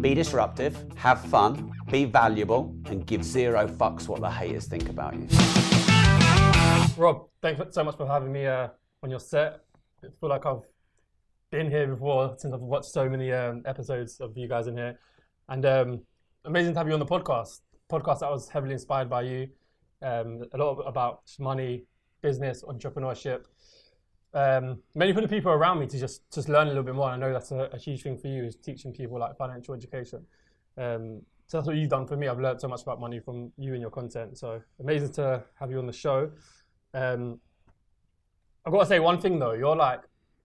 Be disruptive, have fun, be valuable, and give zero fucks what the haters think about you. Rob, thanks so much for having me uh, on your set. I feel like I've been here before since I've watched so many um, episodes of you guys in here. And um, amazing to have you on the podcast. Podcast that was heavily inspired by you. Um, a lot about money, business, entrepreneurship. Um, for the people around me to just just learn a little bit more. I know that's a, a huge thing for you is teaching people like financial education. Um, so that's what you've done for me. I've learned so much about money from you and your content. So amazing to have you on the show. Um, I've got to say one thing though. You're like,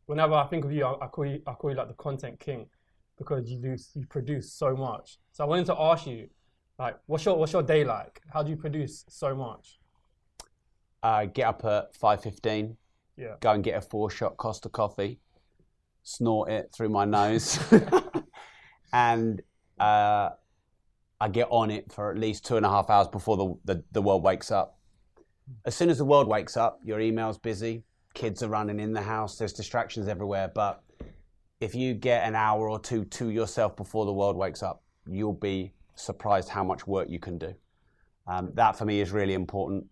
whenever I think of you, I, I call you, I call you like the content king because you do you produce so much. So I wanted to ask you, like, what's your what's your day like? How do you produce so much? I get up at five fifteen. Yeah. Go and get a four shot Costa coffee, snort it through my nose, and uh, I get on it for at least two and a half hours before the, the, the world wakes up. As soon as the world wakes up, your email's busy, kids are running in the house, there's distractions everywhere. But if you get an hour or two to yourself before the world wakes up, you'll be surprised how much work you can do. Um, that for me is really important.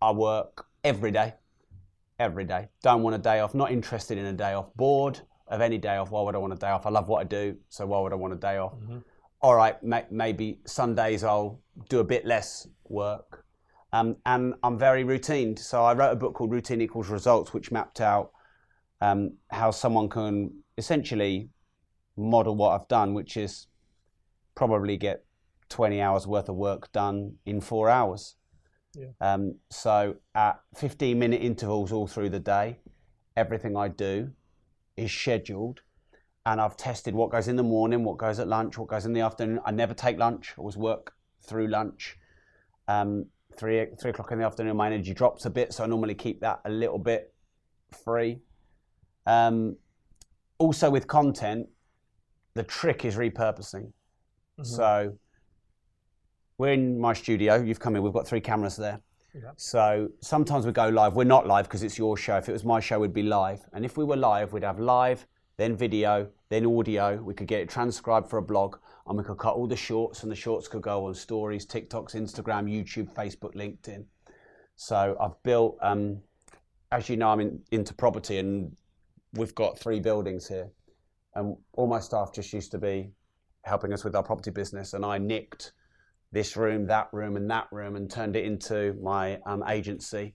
I work every day, every day. Don't want a day off, not interested in a day off, bored of any day off. Why would I want a day off? I love what I do, so why would I want a day off? Mm-hmm. All right, may- maybe Sundays I'll do a bit less work. Um, and I'm very routine. So I wrote a book called Routine Equals Results, which mapped out um, how someone can essentially model what I've done, which is probably get 20 hours worth of work done in four hours. Yeah. Um, so at 15 minute intervals all through the day, everything I do is scheduled. And I've tested what goes in the morning, what goes at lunch, what goes in the afternoon. I never take lunch. I always work through lunch. Um, three three o'clock in the afternoon, my energy drops a bit, so I normally keep that a little bit free. Um, also with content, the trick is repurposing. So we're in my studio. You've come in. We've got three cameras there. Yeah. So sometimes we go live. We're not live because it's your show. If it was my show, we'd be live. And if we were live, we'd have live, then video, then audio. We could get it transcribed for a blog, and we could cut all the shorts, and the shorts could go on stories, TikToks, Instagram, YouTube, Facebook, LinkedIn. So I've built. Um, as you know, I'm in, into property, and we've got three buildings here, and all my staff just used to be helping us with our property business, and I nicked this room, that room, and that room, and turned it into my um, agency,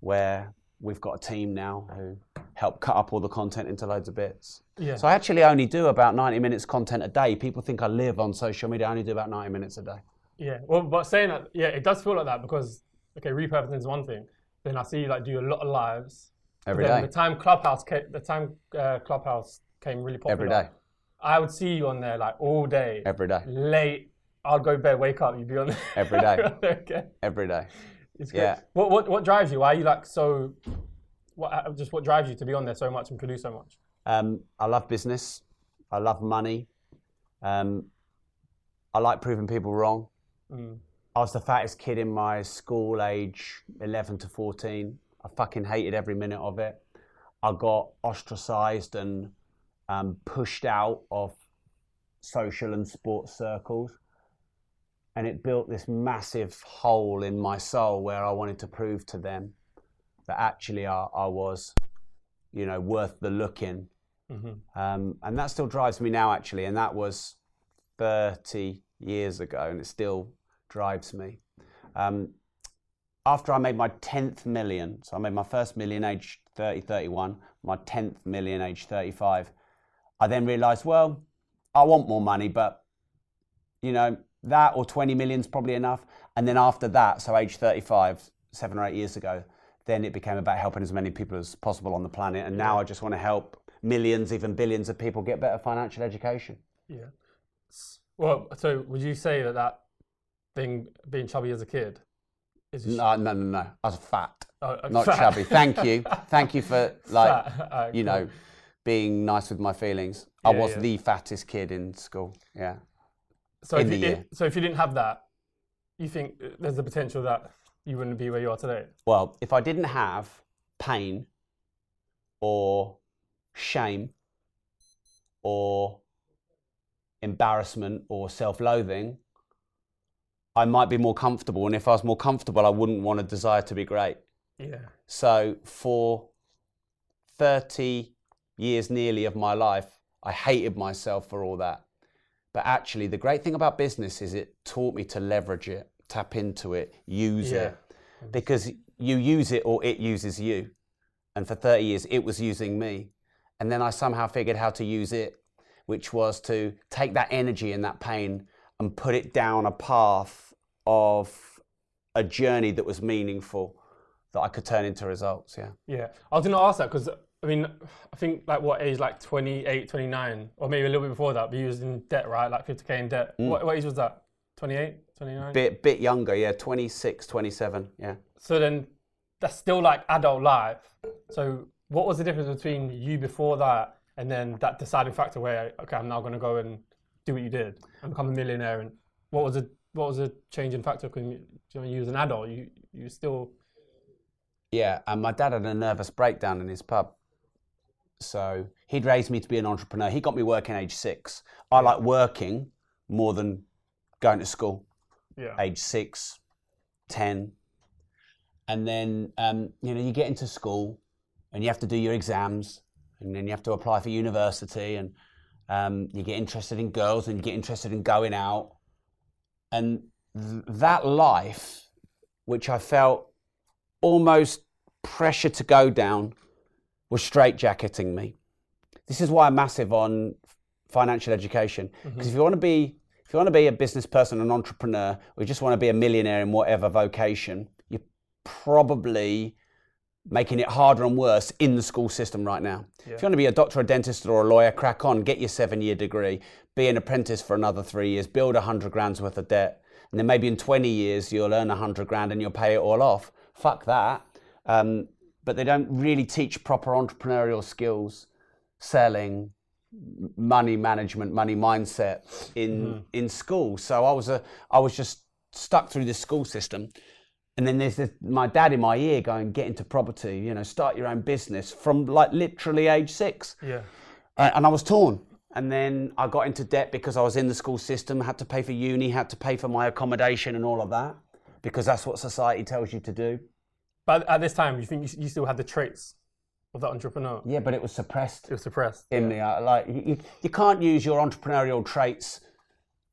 where we've got a team now who help cut up all the content into loads of bits. Yeah. So I actually only do about 90 minutes content a day. People think I live on social media. I only do about 90 minutes a day. Yeah, well, but saying that, yeah, it does feel like that because okay, repurposing is one thing. Then I see you like do a lot of lives. Every day. The time Clubhouse came, the time uh, Clubhouse came really popular. Every day. I would see you on there like all day, Every day. late. I'll go to bed, wake up, you'd be on there Every day. okay, Every day. it's great. Yeah. What what what drives you? Why are you like so? What uh, just what drives you to be on there so much and produce so much? Um, I love business. I love money. Um, I like proving people wrong. Mm. I was the fattest kid in my school age, 11 to 14. I fucking hated every minute of it. I got ostracized and um, pushed out of social and sports circles. And it built this massive hole in my soul where I wanted to prove to them that actually I, I was, you know, worth the looking. hmm Um, and that still drives me now, actually. And that was 30 years ago, and it still drives me. Um, after I made my 10th million, so I made my first million age 30, 31, my 10th million age 35, I then realized, well, I want more money, but, you know, that or 20 million is probably enough. And then after that, so age 35, seven or eight years ago, then it became about helping as many people as possible on the planet. And now I just want to help millions, even billions of people get better financial education. Yeah. Well, so would you say that that being being chubby as a kid is No, no, no, no. I was fat, Oh, uh, not fat. chubby. Thank you. Thank you for like. Alright, you know, being nice with my feelings. I was yeah. the fattest kid in school. Yeah. So if, you, year. so if you didn't have that, you think there's the potential that you wouldn't be where you are today. Well, if I didn't have pain or shame or embarrassment or self-loathing, I might be more comfortable. And if I was more comfortable, I wouldn't want a desire to be great. Yeah. So for 30 years nearly of my life, I hated myself for all that. But actually, the great thing about business is it taught me to leverage it, tap into it, use Yeah. it. Because you use it or it uses you. And for 30 years, it was using me. And then I somehow figured how to use it, which was to take that energy and that pain and put it down a path of a journey that was meaningful that I could turn into results. Yeah. Yeah, I was going to ask that because I mean, I think like what age, like 28, 29, or maybe a little bit before that, but you was in debt, right? Like 50k in debt. Mm. What, what age was that? 28, 29? Bit, bit younger, yeah, 26, 27, yeah. So then that's still like adult life. So what was the difference between you before that and then that deciding factor where, okay, I'm now going to go and do what you did and become a millionaire? And what was the what was the change in factor? Because you, know, you was an adult, you you still Yeah, and my dad had a nervous breakdown in his pub. So he'd raised me to be an entrepreneur. He got me working age six. I like working more than going to school. yeah Age six, ten, and then um, you know you get into school and you have to do your exams, and then you have to apply for university, and um, you get interested in girls, and you get interested in going out, and th- that life, which I felt almost pressure to go down was straitjacketing me. This is why I'm massive on financial education because if you want to be if you want to be a business person, an entrepreneur, or you just want to be a millionaire in whatever vocation, you're probably making it harder and worse in the school system right now. If you want to be a doctor, a dentist, or a lawyer, crack on, get your seven-year degree, be an apprentice for another three years, build a hundred grand's worth of debt, and then maybe in 20 years you'll earn a hundred grand and you'll pay it all off. Fuck that. Um, but they don't really teach proper entrepreneurial skills, selling, money management, money mindset in in school. So I was a I was just stuck through the school system. And then there's this, my dad in my ear going, get into property, you know, start your own business from like literally age six. yeah Uh, and I was torn. And then I got into debt because I was in the school system, had to pay for uni, had to pay for my accommodation and all of that, because that's what society tells you to do. But at this time you think you, still had the traits of that entrepreneur Yeah, but it was suppressed it was suppressed in me. Uh, like you, you- can't use your entrepreneurial traits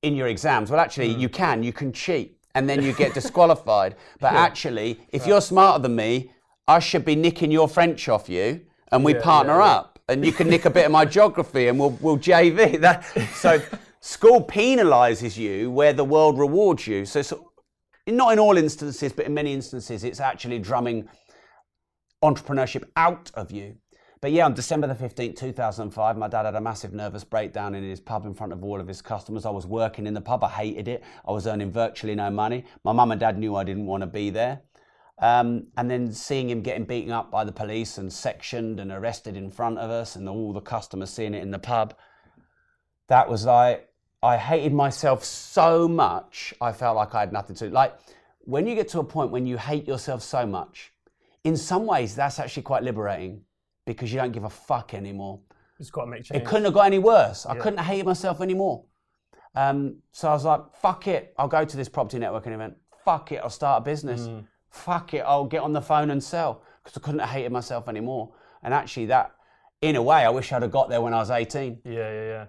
in your exams. Well, actually, Hmm. you can. You can cheat, and then you get disqualified. But actually, if you're smarter than me, I should be nicking your French off you, and we Yeah, partner yeah, yeah. up, and you can nick a bit of my geography, and we'll we'll JV. That so school penalises you where the world rewards you. So. it's not in all instances, but in many instances, it's actually drumming entrepreneurship out of you. But yeah, on December the 15th, 2005, my dad had a massive nervous breakdown in his pub in front of all of his customers. I was working in the pub, I hated it. I was earning virtually no money. My mum and dad knew I didn't want to be there. Um, and then seeing him getting beaten up by the police and sectioned and arrested in front of us, and all the customers seeing it in the pub, that was like, I hated myself so much, I felt like I had nothing to. Like, when you get to a point when you hate yourself so much, in some ways, that's actually quite liberating because you don't give a fuck anymore. just got to make change It couldn't have got any worse. I couldn't have hated myself anymore. Um, so I was like, fuck it, I'll go to this property networking event. Fuck it, I'll start a business. Mm. Fuck it, I'll get on the phone and sell because I couldn't have hated myself anymore. And actually, that, in a way, I wish I'd have got there when I was 18. Yeah, yeah, yeah.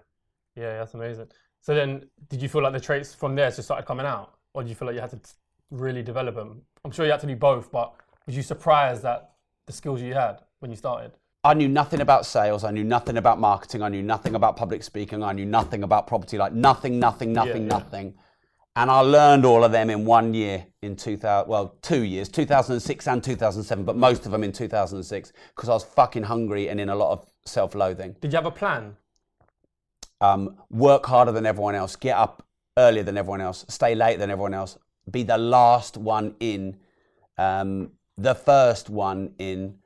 Yeah, that's amazing. So then, did you feel like the traits from there just started coming out? Or did you feel like you had to t- really develop them? I'm sure you had to do both, but was you surprised that the skills you had when you started? I knew nothing about sales. I knew nothing about marketing. I knew nothing about public speaking. I knew nothing about property. Like nothing, nothing, nothing, yeah. nothing. And I learned all of them in one year in 2000, well, two years, 2006 and 2007, but most of them in 2006 because I was fucking hungry and in a lot of self loathing. Did you have a plan? Um, work harder than everyone else, get up earlier than everyone else, stay late than everyone else, be the last one in, um, the first one in,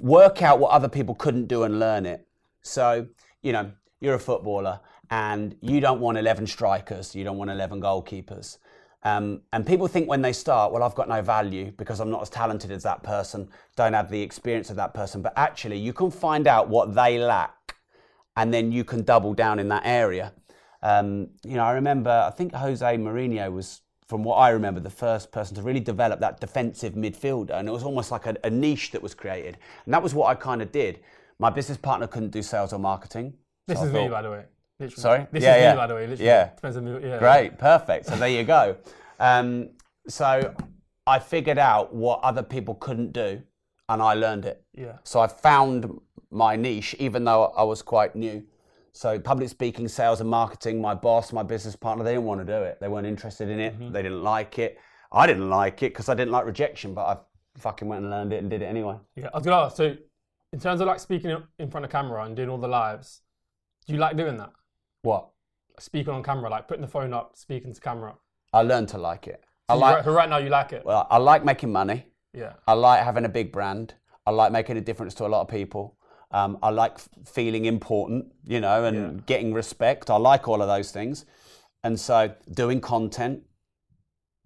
work out what other people couldn't do and learn it. So, you know, you're a footballer and you don't want 11 strikers, you don't want 11 goalkeepers. Um, and people think when they start, well, I've got no value because I'm not as talented as that person, don't have the experience of that person. But actually, you can find out what they lack and then you can double down in that area. Um, you know, I remember, I think Jose Mourinho was, from what I remember, the first person to really develop that defensive midfielder. And it was almost like a, a niche that was created. And that was what I kind of did. My business partner couldn't do sales or marketing. This I is me, by the way. Literally. Sorry? This Yeah, is yeah. me, by the way. Literally. Yeah. Depends on the, yeah. Great, perfect. So there you go. Um, so I figured out what other people couldn't do, and I learned it. Yeah. So I found my niche, even though I was quite new. So public speaking, sales, and marketing. My boss, my business partner, they didn't want to do it. They weren't interested in it. Mm-hmm. They didn't like it. I didn't like it because I didn't like rejection, but I fucking went and learned it and did it anyway. Yeah. I was gonna ask. So, in terms of like speaking in front of camera and doing all the lives, do you like doing that? What? Speaking on camera, like putting the phone up, speaking to camera. I learned to like it. I So you- like. right, right now, you like it. Well, I like making money. yeah. I like having a big brand. I like making a difference to a lot of people. Um, I like feeling important, you know, and Yeah. getting respect. I like all of those things. And so doing content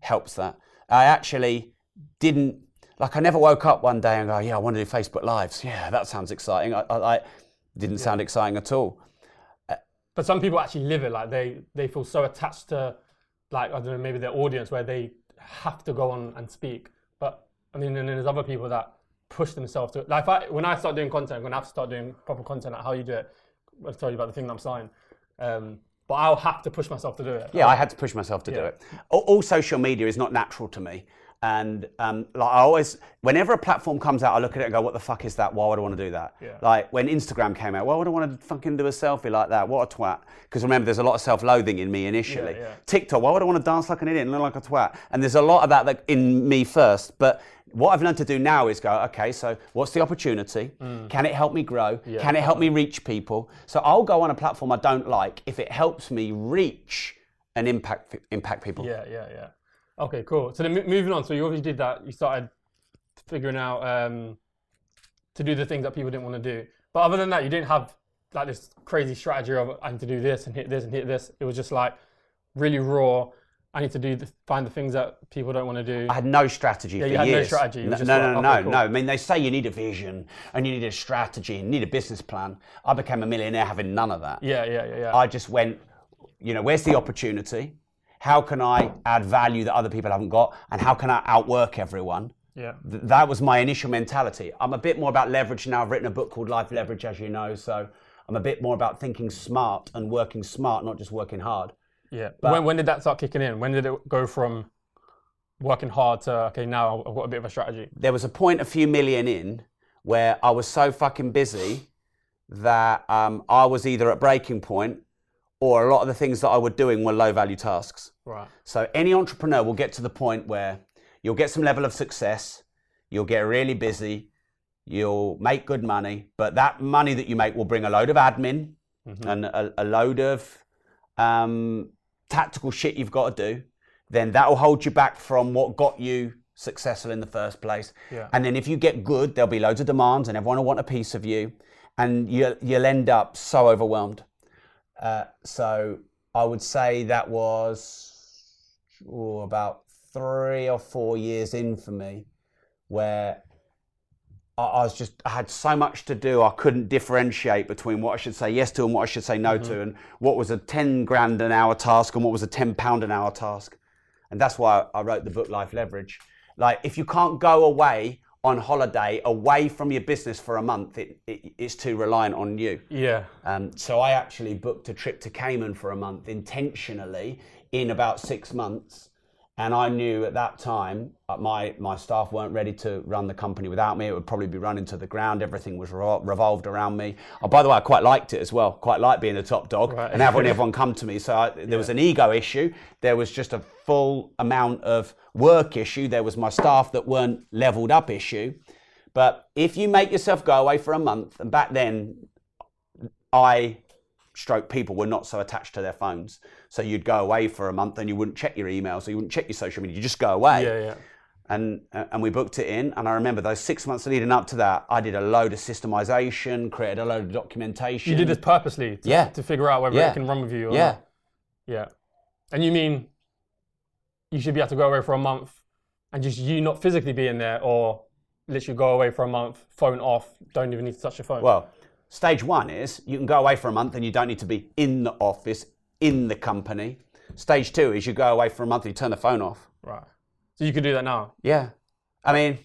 helps that. I actually didn't, like, I never woke up one day and go, yeah, I want to do Facebook Lives. Yeah, that sounds exciting. I, I, I didn't sound exciting at all. But some people actually live it. Like they they feel so attached to, like I don't know, maybe their audience where they have to go on and speak. But I mean, and then there's other people that push themselves to. Like if I, when I start doing content, I'm gonna have to start doing proper content. Like how you do it. I'll tell you about the thing that I'm starting. Um, but I'll have to push myself to do it. Yeah, I had to push myself to do it. All, all social media is not natural to me. And um, like I always, whenever a platform comes out, I look at it and go, "What the fuck is that? Why would I want to do that?" Yeah. Like when Instagram came out, why would I want to fucking do a selfie like that? What a twat! Because remember, there's a lot of self-loathing in me initially. Yeah, yeah. TikTok, why would I want to dance like an idiot and look like a twat? And there's a lot of that, that in me first. But what I've learned to do now is go, okay, so what's the opportunity? Can it help me grow? Mm. Yeah, Can it help me reach people? So I'll go on a platform I don't like if it helps me reach and impact impact people. Yeah, yeah, yeah. Okay, cool. So then moving on. So you obviously did that. You started figuring out um, to do the things that people didn't want to do. But other than that, you didn't have like this crazy strategy of I need to do this and hit this and hit this. It was just like really raw. I need to do the, find the things that people don't want to do. I had no strategy for you had no strategy. No, just no, like, no, okay, no, cool. no. I mean, they say you need a vision and you need a strategy and you need a business plan. I became a millionaire having none of that. yeah, yeah, yeah, yeah. I just went, you know, where's the opportunity? How can I add value that other people haven't got? And how can I outwork everyone? yeah. Th- that was my initial mentality. I'm a bit more about leverage now. I've written a book called Life Leverage, as you know. So I'm a bit more about thinking smart and working smart, not just working hard. Yeah. when, when did that start kicking in? When did it go from working hard to okay, now I've got a bit of a strategy? There was a point a few million in where I was so fucking busy that um, I was either at breaking point or a lot of the things that I were doing were low value tasks. Right. So any entrepreneur will get to the point where you'll get some level of success, you'll get really busy, you'll make good money, but that money that you make will bring a load of admin and a, a load of um, tactical shit you've got to do. Then that will hold you back from what got you successful in the first place. Yeah. And then if you get good, there'll be loads of demands and everyone will want a piece of you, and you'll, you'll end up so overwhelmed. Uh, so I would say that was oh, about three or four years in for me, where I, I was just I had so much to do I couldn't differentiate between what I should say yes to and what I should say no to, and what was a ten grand an hour task and what was a ten pound an hour task, and that's why I wrote the book Life Leverage. Like if you can't go away on holiday away from your business for a month, it, it, it's too reliant on you. Yeah. Um, so I actually booked a trip to Cayman for a month intentionally in about six months. And I knew at that time uh, my, my staff weren't ready to run the company without me. It would probably be running to the ground. Everything was revolved around me. Oh, by the way, I quite liked it as well. Quite liked being the top dog Right. and having everyone come to me. So I, there was an ego issue. There was just a full amount of work issue. There was my staff that weren't leveled up issue. But if you make yourself go away for a month, and back then I stroke people were not so attached to their phones. So you'd go away for a month and you wouldn't check your emails, so you wouldn't check your social media. You just go away. Yeah, yeah. And uh, and we booked it in. And I remember those six months leading up to that, I did a load of systemization, created a load of documentation. You did this purposely to, Yeah. to figure out whether Yeah. it can run with you Yeah. not. Yeah. And you mean you should be able to go away for a month and just you not physically being there or literally go away for a month, phone off, don't even need to touch your phone. Well, stage one is you can go away for a month and you don't need to be in the office in the company. Stage two is you go away for a month you turn the phone off. Right. So you could do that now. Yeah. I mean,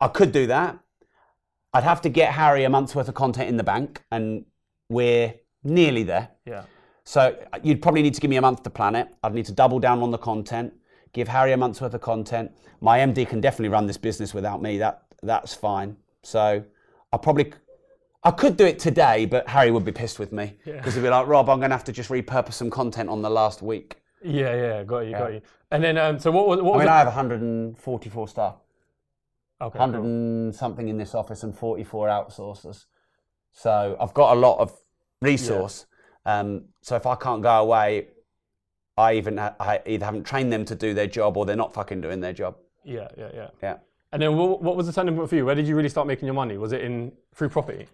I could do that. I'd have to get Harry a month's worth of content in the bank, and we're nearly there. Yeah. So uh, you'd probably need to give me a month to plan it. I'd need to double down on the content, give Harry a month's worth of content. My MD can definitely run this business without me. That that's fine. So I probably I could do it today, but Harry would be pissed with me because he'd be like, "Rob, I'm going to have to just repurpose some content on the last week." Yeah, yeah, got you, got you. And then, um, so what was what I was mean? I have 144 staff. Okay, 100 cool. and something in this office and 44 outsourcers. So I've got a lot of resource. Um, so if I can't go away, I even ha- I either haven't trained them to do their job or they're not fucking doing their job. Yeah, yeah, yeah. Yeah. And then, what, what was the turning point for you? Where did you really start making your money? Was it in through property?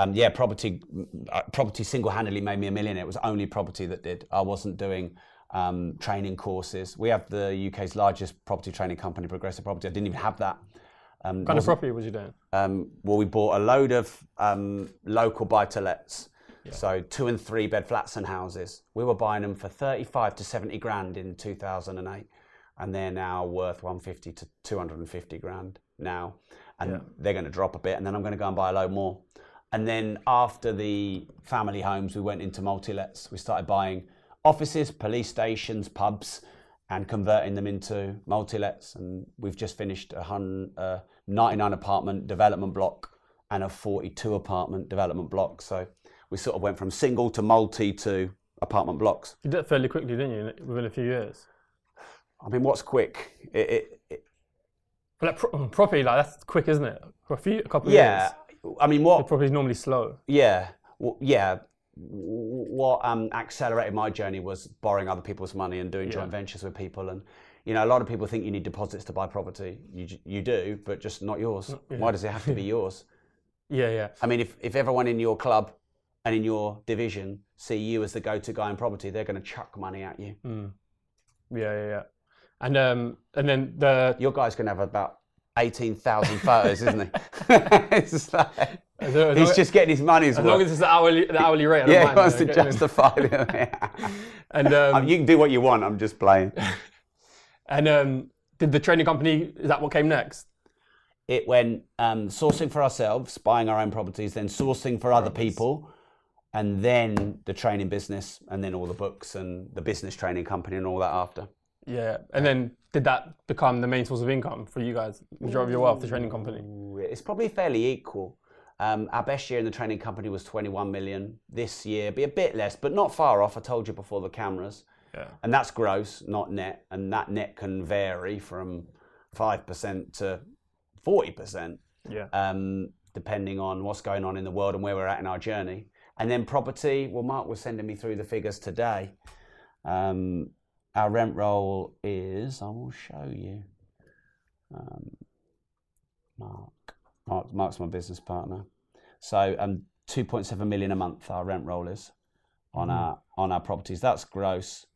Um, yeah, property uh, property single-handedly made me a millionaire. It was only property that did. I wasn't doing um, training courses. We have the UK's largest property training company, Progressive Property. I didn't even have that. Um, What kind of property was you doing? um, well, we bought a load of um, local buy-to-lets, so two and three bed flats and houses. We were buying them for 35 to 70 grand in 2008, and they're now worth 150 to 250 grand now, and they're going to drop a bit, and then I'm going to go and buy a load more. And then after the family homes, we went into multi-lets. We started buying offices, police stations, pubs, and converting them into multi-lets. And we've just finished a hun- uh, 99 apartment development block and a 42 apartment development block. So we sort of went from single to multi to apartment blocks. You did it fairly quickly, didn't you? Within a few years. I mean, what's quick? It, it, it, like pro- property, like that's quick, isn't it? For a few, a couple of yeah, years. I mean, what? Property is normally slow. Yeah, w- yeah. What um, accelerated my journey was borrowing other people's money and doing joint ventures with people. And you know, a lot of people think you need deposits to buy property. You you do, but just not yours. Why does it have to be yours? Yeah, yeah. I mean, if if everyone in your club and in your division see you as the go-to guy in property, they're going to chuck money at you. Yeah, yeah, yeah. And um, and then the Your guy's going to have about eighteen thousand photos, isn't he? it's like, as long- he's just getting his money's worth. as long as it's the hourly the hourly rate. Yeah, he mind, wants to okay? justify it. And um, Um, you can do what you want. I'm just playing. and um, did the training company? Is that what came next? It went um, sourcing for ourselves, buying our own properties, then sourcing for other people, and then the training business, and then all the books and the business training company and all that after. Yeah. And then did that become the main source of income for you guys? Majority of your wealth, the training company. It's probably fairly equal. Um, our best year in the training company was 21 million. This year, be a bit less, but not far off. I told you before the cameras. Yeah. And that's gross, not net. And that net can vary from 5% to 40%. Yeah. um, depending on what's going on in the world and where we're at in our journey. And then property, well, Mark was sending me through the figures today. Um, our rent roll is, I will show you. Um, Mark. Mark, Mark's my business partner. So um, 2.7 million a month our rent roll is on our on our properties. That's gross.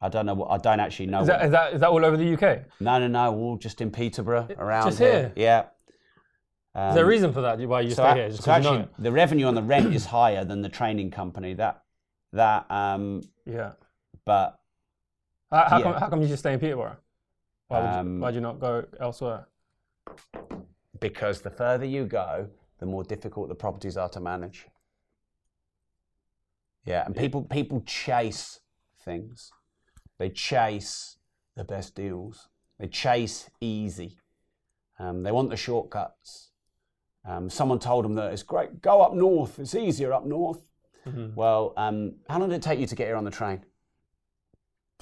I don't know what I don't actually know. Is what- that, is that is that all over the UK? No, no, no. All just in Peterborough around just here? Yeah. Um, there a reason for that? Why you so, stay a- here? Just so 'cause you know actually, the revenue on the rent is higher than the training company. That that um. Yeah. but How, how Yeah. come how come you just stay in Peterborough? Why would Um, you, why'd you not go elsewhere? because the further you go, the more difficult the properties are to manage. Yeah, and people people chase things. They chase the best deals. They chase easy. Um, they want the shortcuts. Um, someone told them that it's great. Go up north. It's easier up north. Well, um, how long did it take you to get here on the train?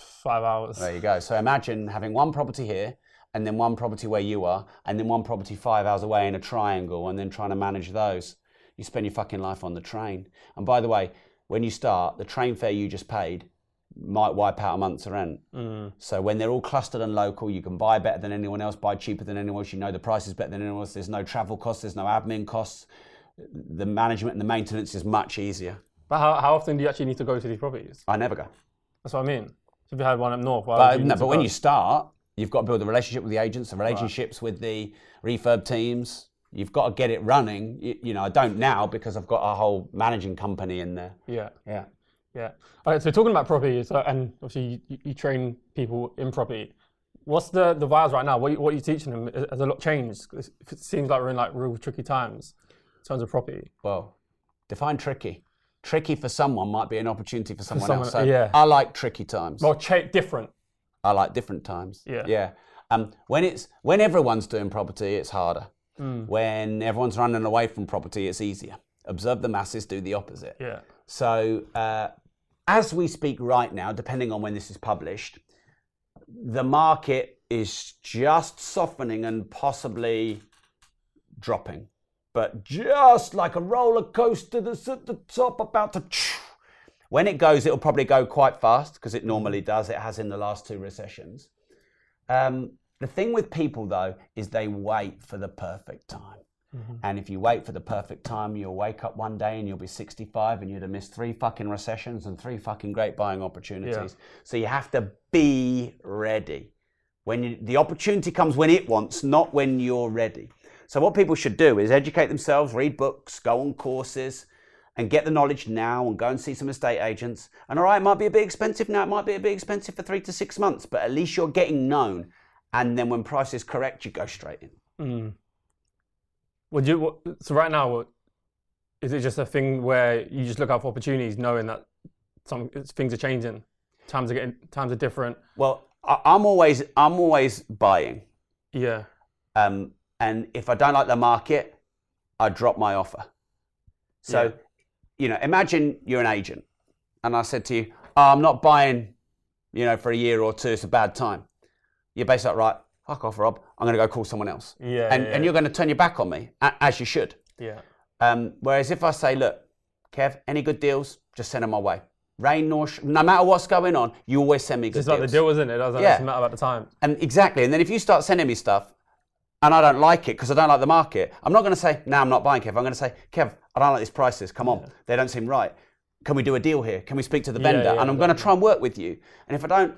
Five hours. There you go. So imagine having one property here, and then one property where you are, and then one property five hours away in a triangle, and then trying to manage those. You spend your fucking life on the train. And by the way, when you start, the train fare you just paid might wipe out a month's rent. Mm. So when they're all clustered and local, you can buy better than anyone else, buy cheaper than anyone else. You know the price is better than anyone else. There's no travel costs. There's no admin costs. The management and the maintenance is much easier. But how, how often do you actually need to go to these properties? I never go. That's what I mean. So if you had one up north, why But, no, but when you start, you've got to build a relationship with the agents, the relationships with the refurb teams. You've got to get it running. You, you know, I don't now because I've got a whole managing company in there. yeah. Yeah. Yeah. All right. So talking about property, so, and obviously you, you train people in property. What's the the vibes right now? What what are you teaching them? Has a lot changed? It seems like we're in like real tricky times in terms of property. Well, define tricky. Tricky for someone might be an opportunity for someone, else. So yeah. I like tricky times. Well, cha- different. I like different times. Yeah. Yeah. Um, when it's when everyone's doing property, it's harder. Mm. When everyone's running away from property, it's easier. Observe the masses, do the opposite. Yeah. So, uh, as we speak right now, depending on when this is published, the market is just softening and possibly dropping, but just like a roller coaster that's at the top, about to. When it goes, it'll probably go quite fast because it normally does. It has in the last two recessions. Um, the thing with people, though, is they wait for the perfect time. And if you wait for the perfect time, you'll wake up one day and you'll be 65 and you'd have missed three fucking recessions and three fucking great buying opportunities. So you have to be ready. When you, the opportunity comes when it wants, not when you're ready. So what people should do is educate themselves, read books, go on courses, and get the knowledge now and go and see some estate agents. And all right, it might be a bit expensive now, it might be a bit expensive for three to six months, but at least you're getting known. And then when price is correct, you go straight in. Mm. Would you? What, so right now, what, is it just a thing where you just look out for opportunities, knowing that some things are changing, times are getting, times are different. Well, I, I'm always I'm always buying, Yeah. um, and if I don't like the market, I drop my offer. So, Yeah. you know, imagine you're an agent, and I said to you, oh, "I'm not buying, you know, for a year or two. It's a bad time." You're basically like, right, fuck off, Rob. I'm going to go call someone else, Yeah. and yeah, and you're going to turn your back on me, as you should. yeah. Um, whereas if I say, look, Kev, any good deals, just send them my way. Rain nor sh- no matter what's going on, you always send me good It's deals. like the deal, isn't it? It doesn't Yeah. matter about the time. And exactly. And then if you start sending me stuff and I don't like it because I don't like the market, I'm not going to say, no, I'm not buying Kev. I'm going to say, Kev, I don't like these prices. Come on. They don't seem right. Can we do a deal here? Can we speak to the vendor? yeah, and I'm going to try and work with you. And if I don't,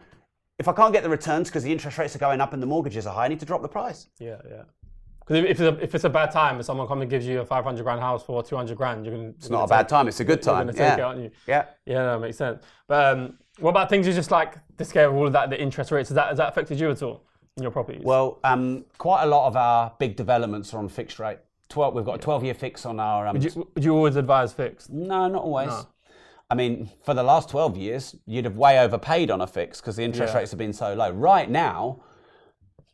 if I can't get the returns because the interest rates are going up and the mortgages are high, I need to drop the price. Yeah, yeah. Because if, if, it's a, if it's a bad time, if someone comes and gives you a 500 grand house for 200 grand, you're going to. It's not a bad time. It's a good You're time. to take it, Yeah. aren't you? Yeah. Yeah, no, makes sense. But um, what about things you just like the scale of all of that, the interest rates? Has that, has that affected you at all your properties? Well, um, quite a lot of our big developments are on fixed rate. 12, we've got a 12 year fix on our. Um, would, you, would you always advise fixed? No, not always. No. I mean, for the last 12 years, you'd have way overpaid on a fix because the interest Yeah. rates have been so low. Right now,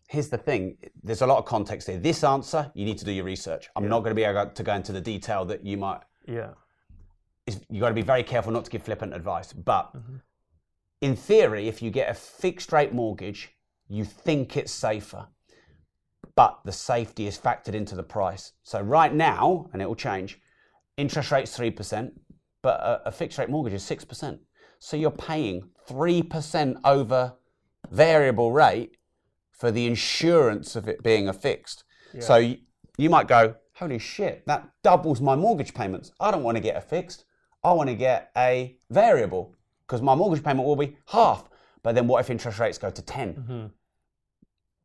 here's the thing there's a lot of context here. This answer, you need to do your research. I'm not going to be able to go into the detail that you might. Yeah. is- You've got to be very careful not to give flippant advice. But Mm-hmm. in theory, if you get a fixed rate mortgage, you think it's safer. But the safety is factored into the price. So right now, and it will change, interest rate's 3%, but a, a fixed rate mortgage is 6%. So you're paying 3% over variable rate for the insurance of it being a fixed. So you, you might go, holy shit, that doubles my mortgage payments. I don't want to get a fixed. I want to get a variable because my mortgage payment will be half. But then what if interest rates go to 10?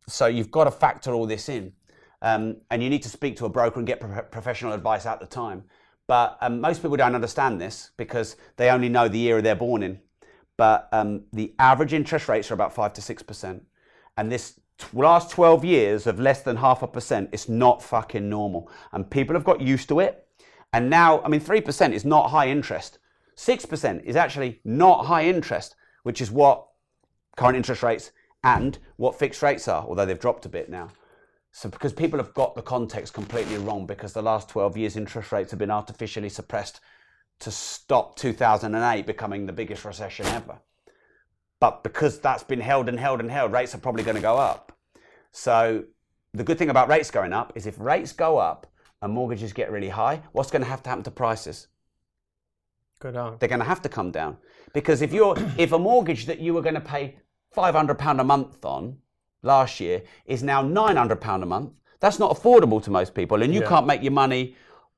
So you've got to factor all this in. Um, and you need to speak to a broker and get pro- professional advice at the time. But um, most people don't understand this because they only know the year they're born in. But um, the average interest rates are about 5 to 6%. And this last 12 years of less than half a percent is not fucking normal. And people have got used to it. And now, I mean, 3% is not high interest. 6% is actually not high interest, which is what current interest rates and what fixed rates are, although they've dropped a bit now. So because people have got the context completely wrong because the last 12 years interest rates have been artificially suppressed to stop 2008 becoming the biggest recession ever. But because that's been held and held and held, rates are probably going to go up. So the good thing about rates going up is if rates go up and mortgages get really high, what's going to have to happen to prices? Go down. they're going to have to come down because if you're if a mortgage that you were going to pay 500 pound a month on last year is now 900 pound a month that's not affordable to most people and you Yeah. can't make your money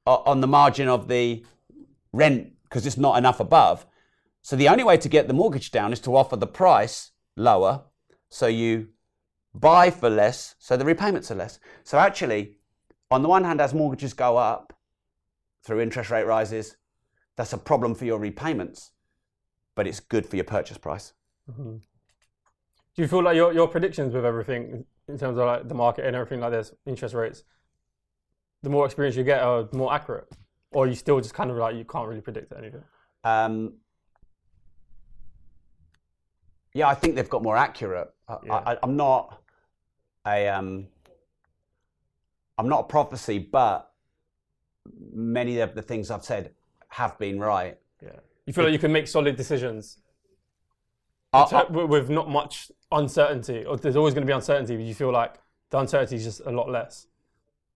uh, on the margin of the rent because it's not enough above so the only way to get the mortgage down is to offer the price lower so you buy for less so the repayments are less so actually on the one hand as mortgages go up through interest rate rises that's a problem for your repayments. but it's good for your purchase price. Mm-hmm. Do you feel like your, your predictions with everything in terms of like the market and everything like this, interest rates, the more experience you get are more accurate? Or you still just kind of like you can't really predict anything? Um, yeah, I think they've got more accurate. I, Yeah. I, I'm not a um, I'm not a prophecy, but many of the things I've said have been right. Yeah. You feel like you can make solid decisions So, with- not much uncertainty, or there's always going to be uncertainty, but you feel like the uncertainty is just a lot less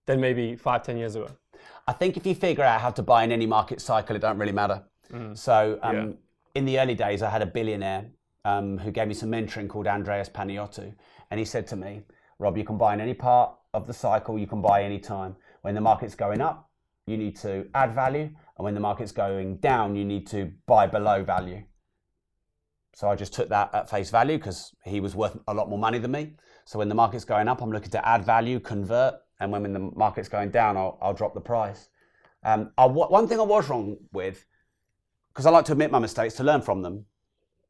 than maybe five, ten years ago. I think if you figure out how to buy in any market cycle, it don't really matter. So um, Yeah. in the early days, I had a billionaire um, who gave me some mentoring called Andreas Panayiotou, and he said to me, "Rob, you can buy in any part of the cycle. You can buy any time. When the market's going up, you need to add value, and when the market's going down, you need to buy below value." So I just took that at face value because he was worth a lot more money than me. So when the market's going up, I'm looking to add value, convert, and when, the market's going down, I'll, I'll drop the price. Um, I, one thing I was wrong with, because I like to admit my mistakes to learn from them,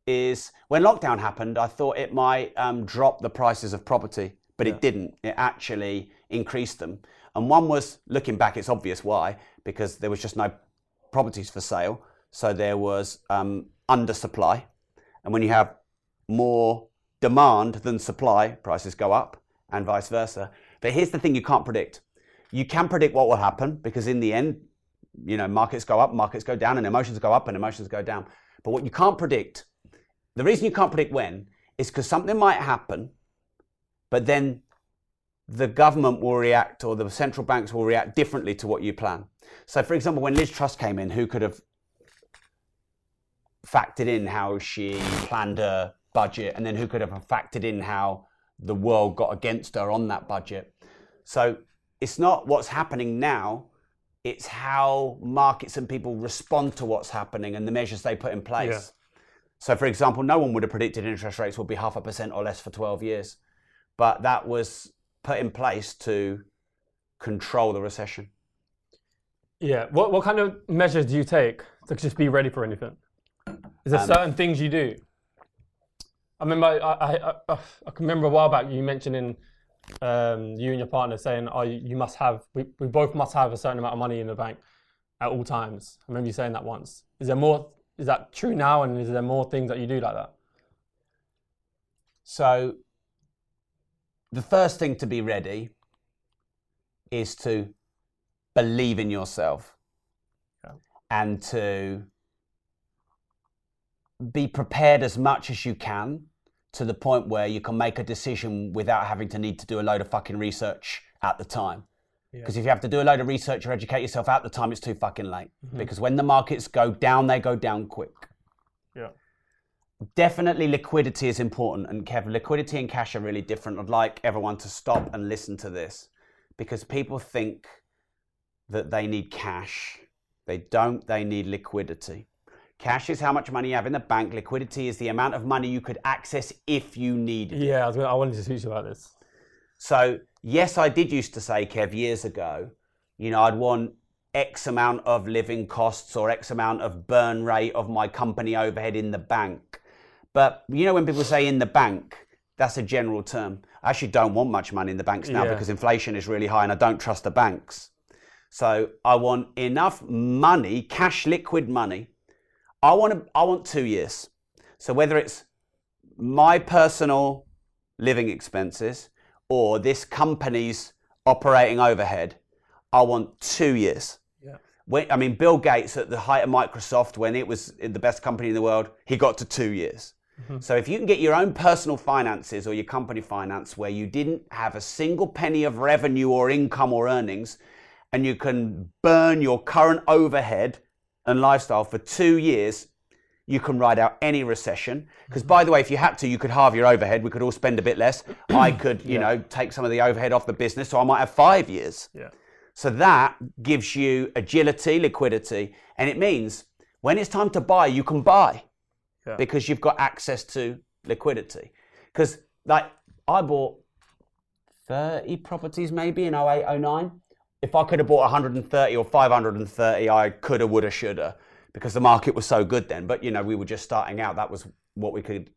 is when lockdown happened, I thought it might um, drop the prices of property, but it didn't. It actually increased them. And one was, looking back, it's obvious why, because there was just no properties for sale. So there was um, undersupply. And when you have more demand than supply, prices go up and vice versa. But here's the thing you can't predict. You can predict what will happen because in the end, you know, markets go up, markets go down, and emotions go up and emotions go down. But what you can't predict, the reason you can't predict when is because something might happen, but then the government will react or the central banks will react differently to what you plan. So, for example, when Liz Truss came in, who could have factored in how she planned her budget, and then who could have factored in how the world got against her on that budget? So, it's not what's happening now, it's how markets and people respond to what's happening and the measures they put in place. Yeah. So, for example, no one would have predicted interest rates would be half a percent or less for 12 years, but that was put in place to control the recession. Yeah. What, what kind of measures do you take to just be ready for anything? Is Um, there certain things you do? I remember, I, I, I, I can remember a while back you mentioning um, you and your partner saying, "Oh, you, you must have. We, we both must have a certain amount of money in the bank at all times." I remember you saying that once. Is there more? Is that true now? And is there more things that you do like that? So, the first thing to be ready is to believe in yourself Yeah. and to be prepared as much as you can to the point where you can make a decision without having to need to do a load of fucking research at the time. Because if you have to do a load of research or educate yourself at the time, it's too fucking late. Mm-hmm. Because when the markets go down, they go down quick Yeah. definitely liquidity is important and Kev, liquidity and cash are really different. I'd like everyone to stop and listen to this because people think that they need cash. They don't, they need liquidity. Cash is how much money you have in the bank. Liquidity is the amount of money you could access if you needed it. Yeah, I, was gonna, I wanted to speak to you about this. So, yes, I did used to say, Kev, years ago, you know, I'd want X amount of living costs or X amount of burn rate of my company overhead in the bank. But, you know, when people say in the bank, that's a general term. I actually don't want much money in the banks now Yeah. because inflation is really high and I don't trust the banks. So, I want enough money, cash liquid money. I want to, I want 2 years. So whether it's my personal living expenses or this company's operating overhead, I want two years. Yeah. When, I mean, Bill Gates at the height of Microsoft, when it was the best company in the world, he got to two years. Mm-hmm. So if you can get your own personal finances or your company finance where you didn't have a single penny of revenue or income or earnings, and you can burn your current overhead and lifestyle for two years, you can ride out any recession. Because by the way, if you had to, you could halve your overhead. We could all spend a bit less. I could, you know, take some of the overhead off the business, so I might have five years. Yeah. So that gives you agility, liquidity, and it means when it's time to buy, you can buy Yeah. because you've got access to liquidity. Because like I bought 30 properties maybe in 08, 09. If I could have bought 130 or 530, I coulda, woulda, shoulda. because the market was so good then. But you know, we were just starting out. That was what we could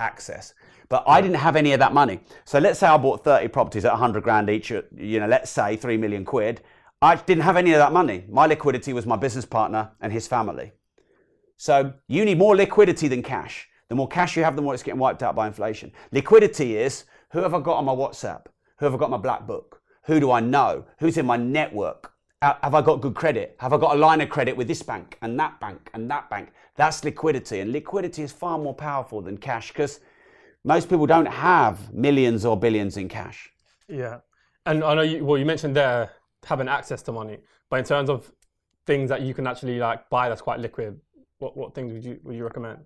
access. But I didn't have any of that money. So let's say I bought 30 properties at 100 grand each, at, you know, let's say 3 million quid. I didn't have any of that money. My liquidity was my business partner and his family. So you need more liquidity than cash. The more cash you have, the more it's getting wiped out by inflation. Liquidity is who have I got on my WhatsApp? Who have I got on my black book? Who do I know? Who's in my network? Have I got good credit? Have I got a line of credit with this bank and that bank and that bank? That's liquidity. And liquidity is far more powerful than cash because most people don't have millions or billions in cash. Yeah. And I know you, well, you mentioned there having access to money, but in terms of things that you can actually like buy that's quite liquid, what, what things would you, would you recommend?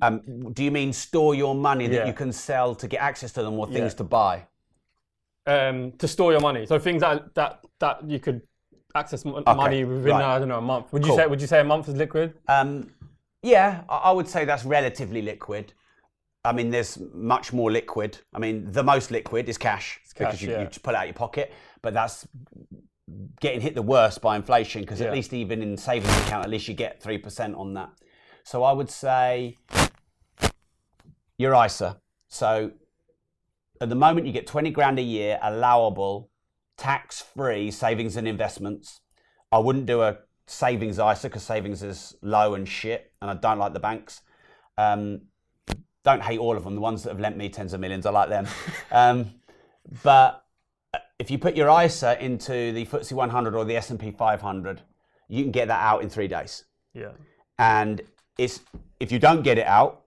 Um, do you mean store your money that Yeah. you can sell to get access to them or things Yeah. to buy? Um, to store your money. So things that, that, that you could access m- money within, right. I don't know, a month. Would you say, would you say a month is liquid? Um, yeah, I I would say that's relatively liquid. I mean, there's much more liquid. I mean, the most liquid is cash, because cash, you, yeah. you just pull it out of your pocket. But that's getting hit the worst by inflation because Yeah. at least even in savings account, at least you get three percent on that. So I would say your ISA. So at the moment, you get twenty grand a year allowable, tax-free savings and investments. I wouldn't do a savings ISA because savings is low and shit, and I don't like the banks. Um, don't hate all of them. The ones that have lent me tens of millions, I like them. um, but if you put your ISA into the FTSE 100 or the S&P 500, you can get that out in three days. Yeah. And it's if you don't get it out,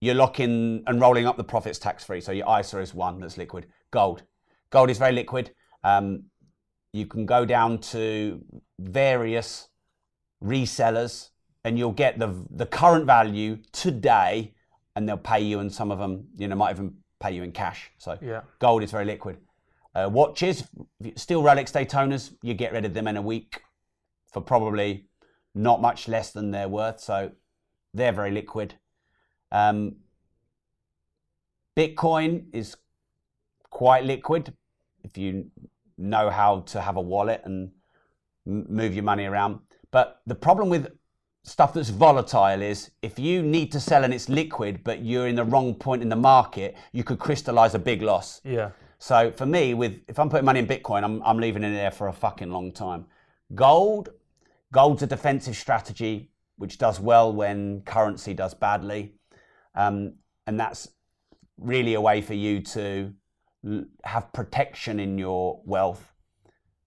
you're locking and rolling up the profits tax free. So your ISA is one that's liquid. Gold, gold is very liquid. Um, you can go down to various resellers, and you'll get the the current value today, and they'll pay you, and some of them, you know, might even pay you in cash. So Yeah. gold is very liquid. Uh, watches, still Rolex Daytonas, you get rid of them in a week for probably not much less than they're worth. So they're very liquid. Um, Bitcoin is quite liquid if you know how to have a wallet and move your money around. But the problem with stuff that's volatile is if you need to sell and it's liquid, but you're in the wrong point in the market, you could crystallize a big loss. Yeah. So for me, with if I'm putting money in Bitcoin, I'm, I'm leaving it there for a fucking long time. Gold, gold's a defensive strategy which does well when currency does badly, um, and that's really a way for you to have protection in your wealth.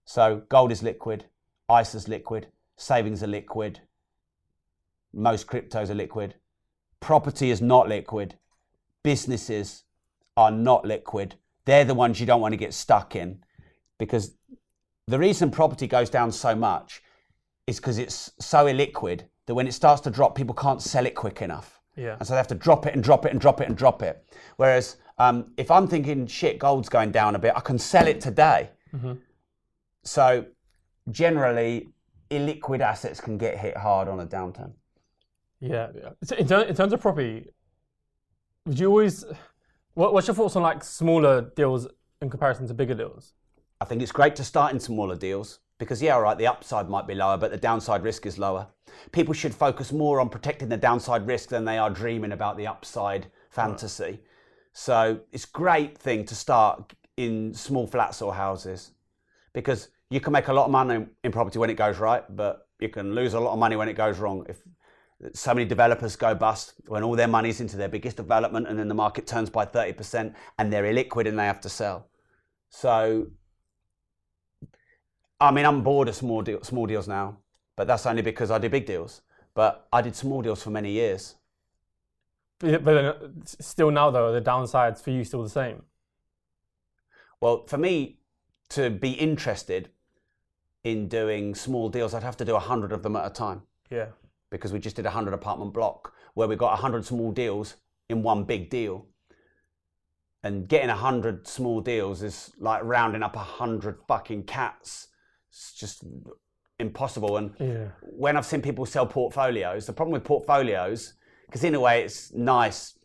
So gold is liquid, ISA's liquid, savings are liquid, most cryptos are liquid, property is not liquid, businesses are not liquid. They're the ones you don't want to get stuck in because the reason property goes down so much is because it's so illiquid that when it starts to drop, people can't sell it quick enough. Yeah. And so they have to drop it and drop it and drop it and drop it. Whereas um, if I'm thinking, shit, gold's going down a bit, I can sell it today. So generally, illiquid assets can get hit hard on a downturn. Yeah. yeah. In, ter- in terms of property, would you always? What, what's your thoughts on like smaller deals in comparison to bigger deals? I think it's great to start in smaller deals because, yeah, all right, the upside might be lower, but the downside risk is lower. People should focus more on protecting the downside risk than they are dreaming about the upside fantasy. So it's a great thing to start in small flats or houses because you can make a lot of money in property when it goes right, but you can lose a lot of money when it goes wrong. If so many developers go bust when all their money's into their biggest development and then the market turns by 30% and they're illiquid and they have to sell. So I mean, I'm bored of small deal, small deals now, but that's only because I do big deals. But I did small deals for many years. But but then, uh, still now though, the downsides for you still the same. Well, for me to be interested in doing small deals, I'd have to do a hundred of them at a time Yeah. because we just did a hundred apartment block where we got a hundred small deals in one big deal. And getting a hundred small deals is like rounding up a hundred fucking cats. It's just impossible. And Yeah. when I've seen people sell portfolios, the problem with portfolios, because in a way it's nice,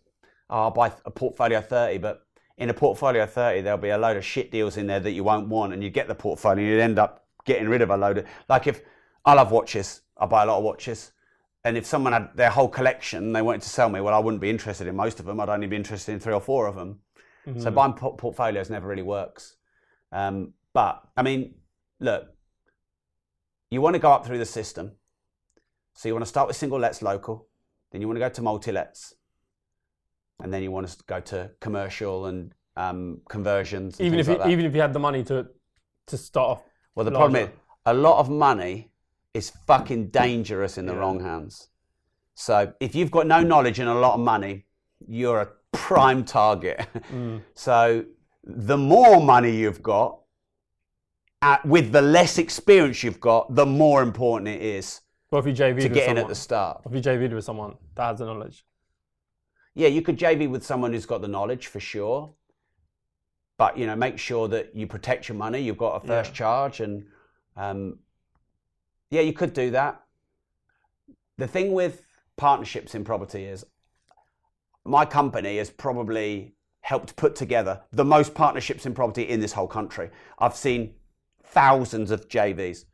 oh, I'll buy a portfolio 30, but in a portfolio 30, there'll be a load of shit deals in there that you won't want, and you get the portfolio, and you'd end up getting rid of a load of, like if, I love watches, I buy a lot of watches. And if someone had their whole collection, and they wanted to sell me, well, I wouldn't be interested in most of them. I'd only be interested in three or four of them. Mm-hmm. So buying portfolios never really works. Um, but I mean, look, you want to go up through the system. So you want to start with single lets local, then you want to go to multi lets, and then you want to go to commercial and um, conversions. And even if you, like even if you had the money to to start off. well, the problem is a lot of money is fucking dangerous in the Yeah. wrong hands. So if you've got no knowledge and a lot of money, you're a prime target. Mm. So the more money you've got, at, with the less experience you've got, the more important it is What if you JV'd to with get in at the start. If you JV'd with someone that has the knowledge? Yeah, you could JV with someone who's got the knowledge for sure, but you know, make sure that you protect your money. You've got a first Yeah. charge, and um, yeah, you could do that. The thing with partnerships in property is, my company has probably helped put together the most partnerships in property in this whole country. I've seen thousands of JVs,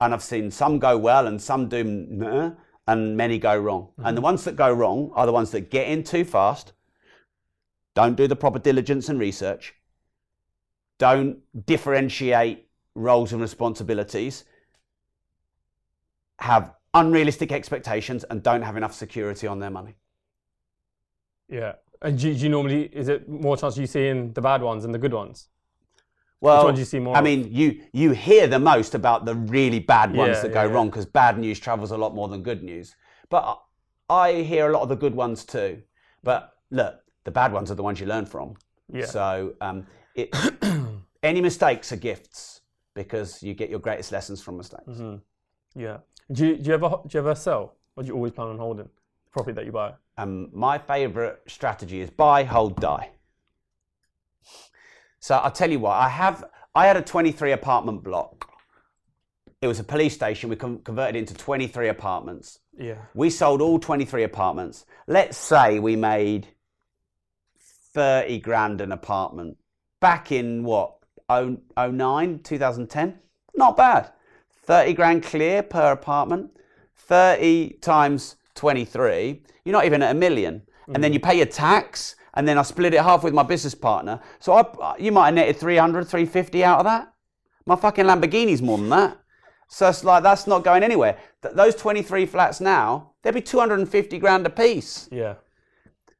and I've seen some go well and some do meh, uh, and many go wrong. And the mm-hmm. ones that go wrong are the ones that get in too fast, don't do the proper diligence and research, don't differentiate roles and responsibilities, have unrealistic expectations, and don't have enough security on their money. Yeah. And do, do you normally is it more chance you see in the bad ones than the good ones? Well, one do you see more I mean, you you hear the most about the really bad ones Yeah, that go yeah. wrong because bad news travels a lot more than good news. But I hear a lot of the good ones too. But look, the bad ones are the ones you learn from. Yeah. So um, it, any mistakes are gifts because you get your greatest lessons from mistakes. Mm-hmm. Yeah. Do you, do you ever do you ever sell, or do you always plan on holding the property that you buy? Um, my favourite strategy is buy, hold, die. So I'll tell you what, I have. I had a 23 apartment block. It was a police station. We con- converted it into 23 apartments. Yeah. We sold all 23 apartments. Let's say we made 30 grand an apartment back in what, oh- 09, 2010? Not bad. 30 grand clear per apartment. 30 times 23, you're not even at a million. And then mm. you pay your tax, and then I split it half with my business partner. So I, you might have netted 300, 350 out of that. My fucking Lamborghini's more than that. So it's like that's not going anywhere. Th- those 23 flats now, they'd be 250 grand a piece. Yeah.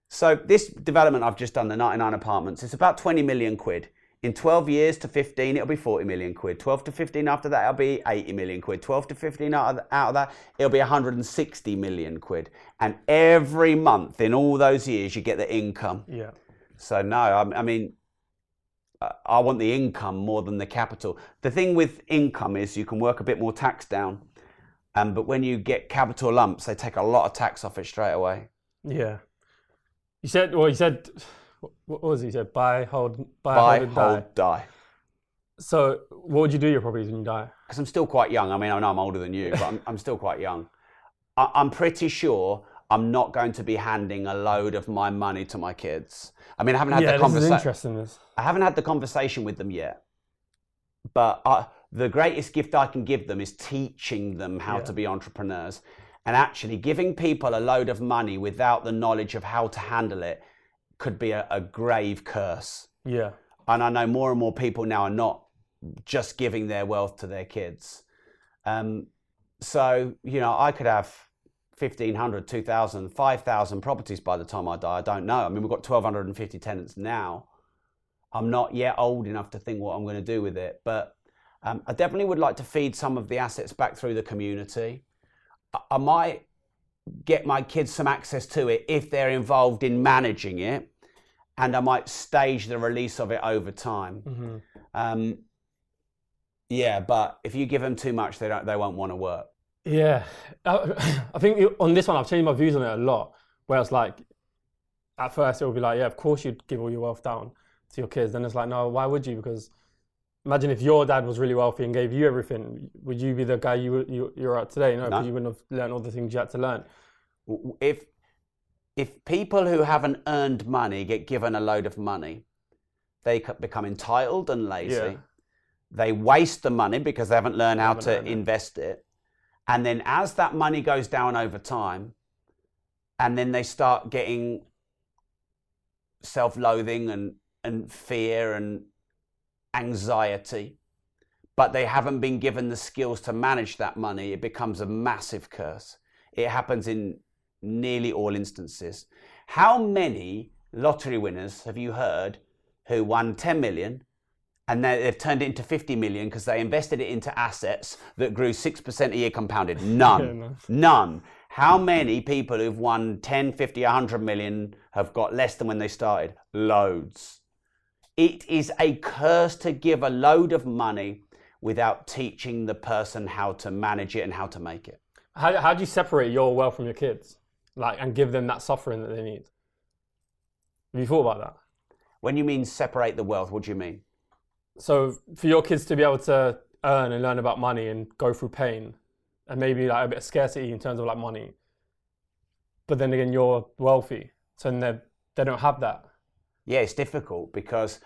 So this development I've just done, the 99 apartments, it's about 20 million quid. In 12 years to 15, it'll be 40 million quid. 12 to 15 after that, it'll be 80 million quid. 12 to 15 out of, out of that, it'll be 160 million quid. And every month in all those years, you get the income. Yeah. So no, I, I mean, I- I want the income more than the capital. The thing with income is you can work a bit more tax down, um, but when you get capital lumps, they take a lot of tax off it straight away. Yeah. You said, well, you said, what was he said buy, hold, buy, Buy, hold, and die. hold, die. So, what would you do your properties when you die? Because I'm still quite young. I mean, I know I'm older than you, but I'm, I'm still quite young. I, I'm pretty sure I'm not going to be handing a load of my money to my kids. I mean, I haven't had yeah, the conversation. interesting. I haven't had the conversation with them yet, but I, the greatest gift I can give them is teaching them how Yeah. to be entrepreneurs. And actually, giving people a load of money without the knowledge of how to handle it could be a, a grave curse. Yeah. And I know more and more people now are not just giving their wealth to their kids. Um, so, you know, I could have 1,500, 2,000, 5,000 properties by the time I die. I don't know. I mean, we've got 1,250 tenants now. I'm not yet old enough to think what I'm going to do with it, but um, I definitely would like to feed some of the assets back through the community. I, I might get my kids some access to it if they're involved in managing it, and I might stage the release of it over time. hmm Um, yeah, but if you give them too much, they don't. They won't want to work. Yeah. I, I think on this one, I've changed my views on it a lot. Where it's like, at first, it would be like, yeah, of course you'd give all your wealth down to your kids. Then it's like, no, why would you? Because imagine if your dad was really wealthy and gave you everything, would you be the guy you, you you're at today? No, No. you wouldn't have learned all the things you had to learn. If if people who haven't earned money get given a load of money, they become entitled and lazy. Yeah. They waste the money because they haven't learned how haven't to earned it. invest it, And then as that money goes down over time, and then they start getting self-loathing and, and fear and anxiety, but they haven't been given the skills to manage that money, it becomes a massive curse. It happens in nearly all instances. How many lottery winners have you heard who won 10 million and then they've turned it into 50 million because they invested it into assets that grew 6% a year compounded? None. Yeah, no. None. How many people who've won 10, 50, 100 million have got less than when they started? Loads. It is a curse to give a load of money without teaching the person how to manage it and how to make it. How, how do you separate your wealth from your kids, like, and give them that suffering that they need? Have you thought about that? When you mean separate the wealth, what do you mean? So for your kids to be able to earn and learn about money and go through pain, and maybe like a bit of scarcity in terms of like money, but then again you're wealthy, so then they they don't have that. Yeah, it's difficult because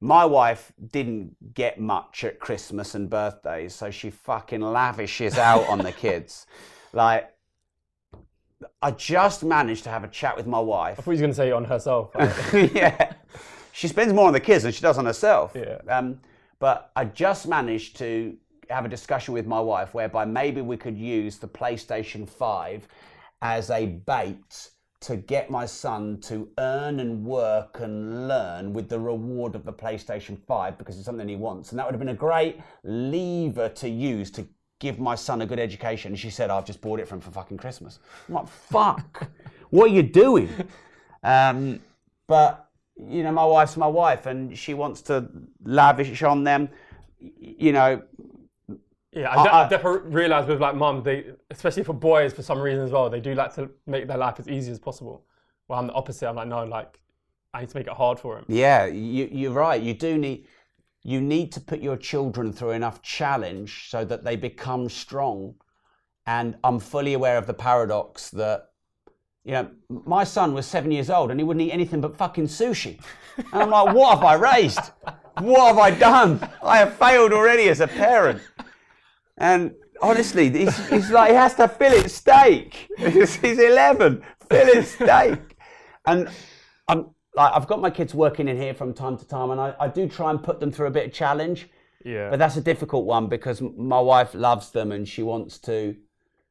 my wife didn't get much at Christmas and birthdays, so she fucking lavishes out on the kids. Like, I just managed to have a chat with my wife. I thought you were going to say on herself. yeah. She spends more on the kids than she does on herself. Yeah. Um, but I just managed to have a discussion with my wife whereby maybe we could use the PlayStation 5 as a bait to get my son to earn and work and learn with the reward of the PlayStation 5 because it's something he wants. And that would have been a great lever to use to give my son a good education. And she said, I've just bought it for him for fucking Christmas. I'm like, fuck, what are you doing? Um, but you know, my wife's my wife, and she wants to lavish on them. You know, Yeah, I, de- I- definitely realised with like mum, they especially for boys for some reason as well, they do like to make their life as easy as possible. Well, I'm the opposite. I'm like, no, like I need to make it hard for him. yeah, you, you're right. You do need you need to put your children through enough challenge so that they become strong. And I'm fully aware of the paradox that. You know, my son was seven years old and he wouldn't eat anything but fucking sushi. And I'm like, what have I raised? What have I done? I have failed already as a parent. And honestly, he's, he's like, he has to fillet steak. He's, he's 11, fillet steak. And I'm like, I've got my kids working in here from time to time, and I, I do try and put them through a bit of challenge. Yeah. But that's a difficult one because my wife loves them and she wants to.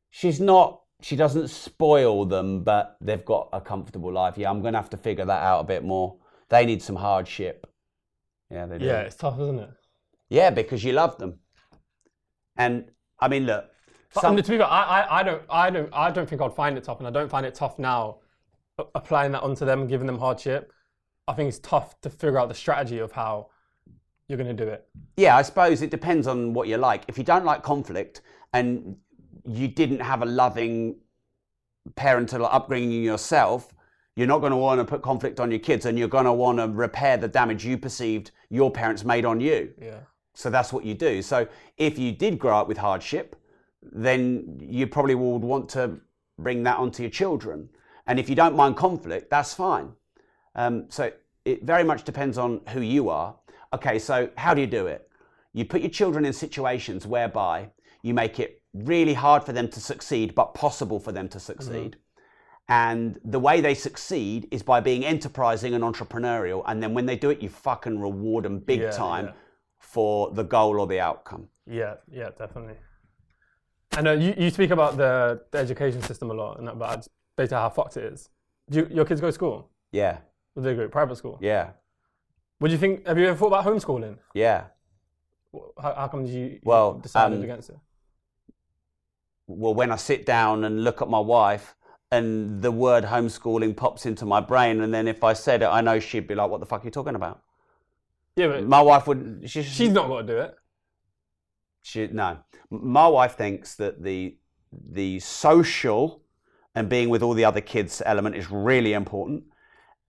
She's not. She doesn't spoil them, but they've got a comfortable life. Yeah, I'm going to have to figure that out a bit more. They need some hardship. Yeah, they do. yeah, it's tough, isn't it? Yeah, because you love them. And I mean, look. But some- to be fair, I, I, I don't, I don't, I don't think I'd find it tough, and I don't find it tough now. Applying that onto them giving them hardship, I think it's tough to figure out the strategy of how you're going to do it. Yeah, I suppose it depends on what you like. If you don't like conflict and you didn't have a loving parental upbringing yourself, you're not going to want to put conflict on your kids and you're going to want to repair the damage you perceived your parents made on you. Yeah. So that's what you do. So if you did grow up with hardship, then you probably would want to bring that onto your children. And if you don't mind conflict, that's fine. Um, so it very much depends on who you are. Okay, so how do you do it? You put your children in situations whereby you make it really hard for them to succeed, but possible for them to succeed. And the way they succeed is by being enterprising and entrepreneurial. And then when they do it, you fucking reward them big Yeah, time yeah. For the goal or the outcome. Yeah, yeah, definitely. And uh, you, you speak about the, the education system a lot, and about basically how fucked it is. Do you, your kids go to school? Yeah, do they go private school? yeah, What do you think? Have you ever thought about homeschooling? yeah. How, how come you Well, decided um, against it? Well, when I sit down and look at my wife and the word homeschooling pops into my brain, and then if I said it, I know she'd be like, what the fuck are you talking about? Yeah, but My wife would, she, she's not going to do it. She, no, my wife thinks that the the social and being with all the other kids element is really important,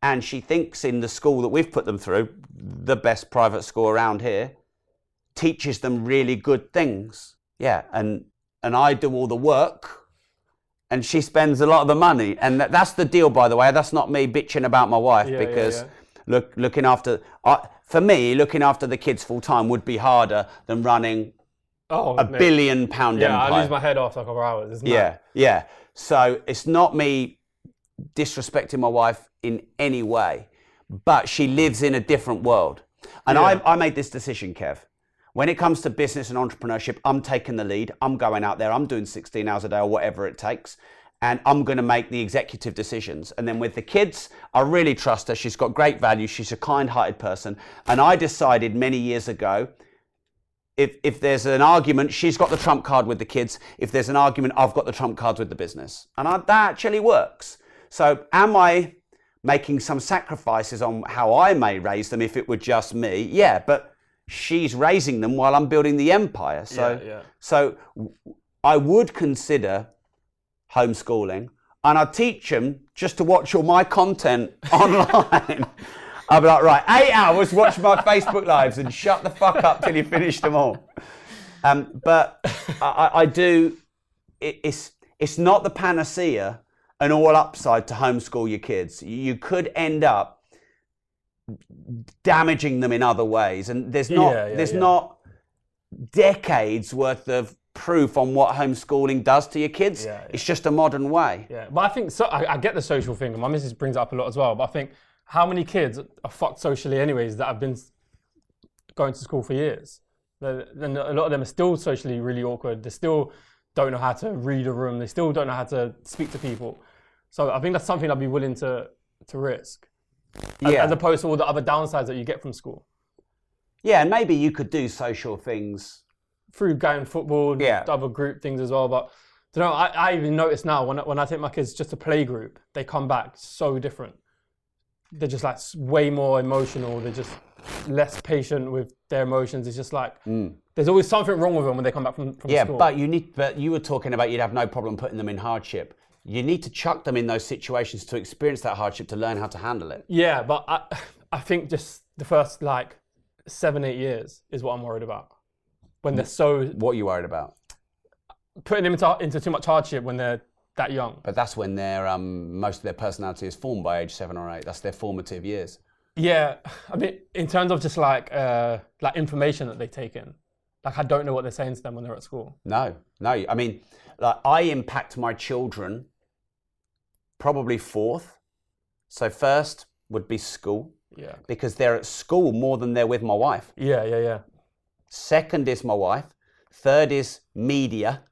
and she thinks in the school that we've put them through, the best private school around here, teaches them really good things. Yeah, and and I do all the work, and she spends a lot of the money, and that, that's the deal, by the way. That's not me bitching about my wife Yeah, yeah, because yeah. look looking after I, for me looking after the kids full time would be harder than running Oh, a mate. billion pound Yeah, empire. I lose my head after a couple of hours. Isn't Yeah, yeah. So it's not me disrespecting my wife in any way, but she lives in a different world. And Yeah. I, I made this decision, Kev. When it comes to business and entrepreneurship, I'm taking the lead. I'm going out there. I'm doing 16 hours a day or whatever it takes. And I'm going to make the executive decisions. And then with the kids, I really trust her. She's got great values. She's a kind hearted person. And I decided many years ago if if there's an argument, she's got the trump card with the kids. If there's an argument, I've got the trump cards with the business, and I, that actually works. So, am I making some sacrifices on how I may raise them if it were just me? Yeah, but she's raising them while I'm building the empire. So, Yeah, yeah. so I would consider homeschooling, and I teach them just to watch all my content online. I'll be like, right, eight hours, watch my Facebook lives and shut the fuck up till you finish them all. Um, but I, I- I do, it, it's, it's not the panacea and all upside to homeschool your kids. You could end up damaging them in other ways. And there's not, Yeah, yeah, there's yeah. not decades worth of proof on what homeschooling does to your kids. Yeah, yeah. It's just a modern way. Yeah, but I think so. I, I get the social thing. and My missus brings it up a lot as well. But I think how many kids are fucked socially, anyways, that have been going to school for years. Then a lot of them are still socially really awkward. They still don't know how to read a room. They still don't know how to speak to people. So I think that's something I'd be willing to to risk, as, as opposed to all the other downsides that you get from school Yeah, and maybe you could do social things. Through game football, Yeah. other group things as well. But you know, I, I even notice now when I, when I take my kids just to play group, they come back so different. They're just like way more emotional. They're just less patient with their emotions. It's just like there's always something wrong with them when they come back from, from Mm. Yeah, school. but you need. But you were talking about you'd have no problem putting them in hardship. You need to chuck them in those situations to experience that hardship to learn how to handle it. yeah, but I I think just the first like seven eight years is what I'm worried about. When they're so What are you worried about? putting them into, into too much hardship when they're that young. But that's when their um, most of their personality is formed by age seven or eight. That's their formative years. Yeah, I mean, in terms of just like uh, like information that they take in, like I don't know what they're saying to them when they're at school. No, no. I mean, like I impact my children probably fourth. So first would be school Yeah, because they're at school more than they're with my wife. yeah, yeah, yeah, Second is my wife. Third is media.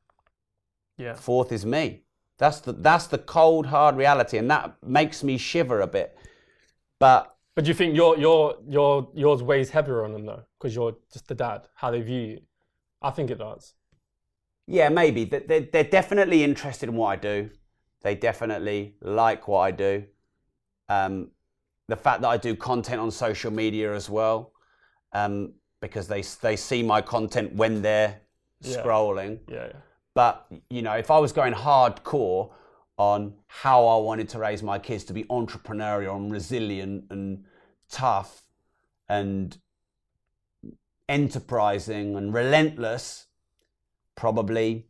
yeah. Fourth is me. That's the that's the cold hard reality, and that makes me shiver a bit. But But do you think your your your yours weighs heavier on them though, because you're just the dad, how they view you? I think it does. yeah, maybe They- they're, they're definitely interested in what I do. They definitely like what I do. Um, the fact that I do content on social media as well, um, because they they see my content when they're Yeah. scrolling. Yeah, yeah. But you know, if I was going hardcore on how I wanted to raise my kids to be entrepreneurial and resilient and tough and enterprising and relentless, probably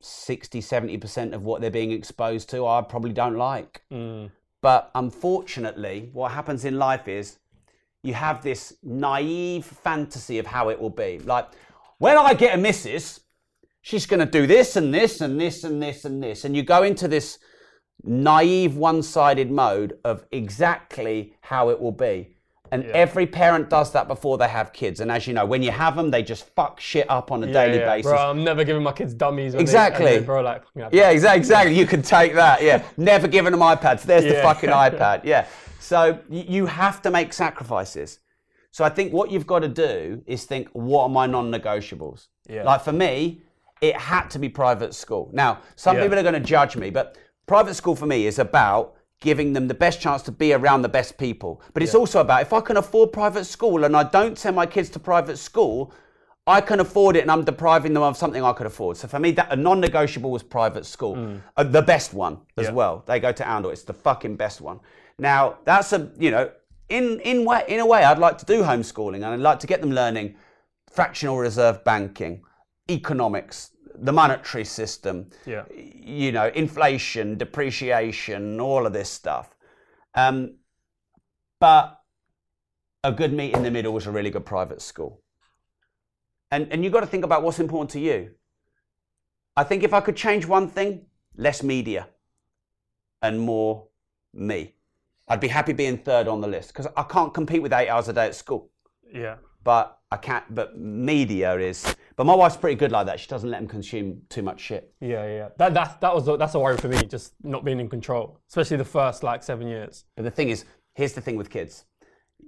60, 70% of what they're being exposed to, I probably don't like. Mm, But unfortunately, what happens in life is you have this naive fantasy of how it will be. Like, when I get a missus, she's going to do this and this and this and this and this. And you go into this naive, one sided mode of exactly how it will be. And every parent does that before they have kids. And as you know, when you have them, they just fuck shit up on a daily yeah, basis. Bro, I'm never giving my kids dummies. Exactly. They, bro, like, yeah, Yeah, exactly. Exactly. You can take that. Yeah. Never giving them iPads. There's the fucking iPad. Yeah. So you have to make sacrifices. So I think what you've got to do is think, what are my non-negotiables? Yeah. Like for me, it had to be private school. Now, some Yeah. people are going to judge me, but private school for me is about giving them the best chance to be around the best people. But it's also about if I can afford private school and I don't send my kids to private school, I can afford it and I'm depriving them of something I could afford. So for me, that a non-negotiable was private school, uh, the best one as Yeah. well. They go to Andor; it's the fucking best one. Now that's a you know in in way in a way I'd like to do homeschooling and I'd like to get them learning fractional reserve banking, economics, the monetary system, Yeah. you know, inflation, depreciation, all of this stuff. Um, but a good meet in the middle was a really good private school. And, and you've got to think about what's important to you. I think if I could change one thing, less media and more me. I'd be happy being third on the list because I can't compete with eight hours a day at school. Yeah. But I can't. But media is. But my wife's pretty good like that. She doesn't let them consume too much shit. Yeah, yeah. That that that was that's a worry for me, just not being in control, especially the first like seven years. But the thing is, here's the thing with kids.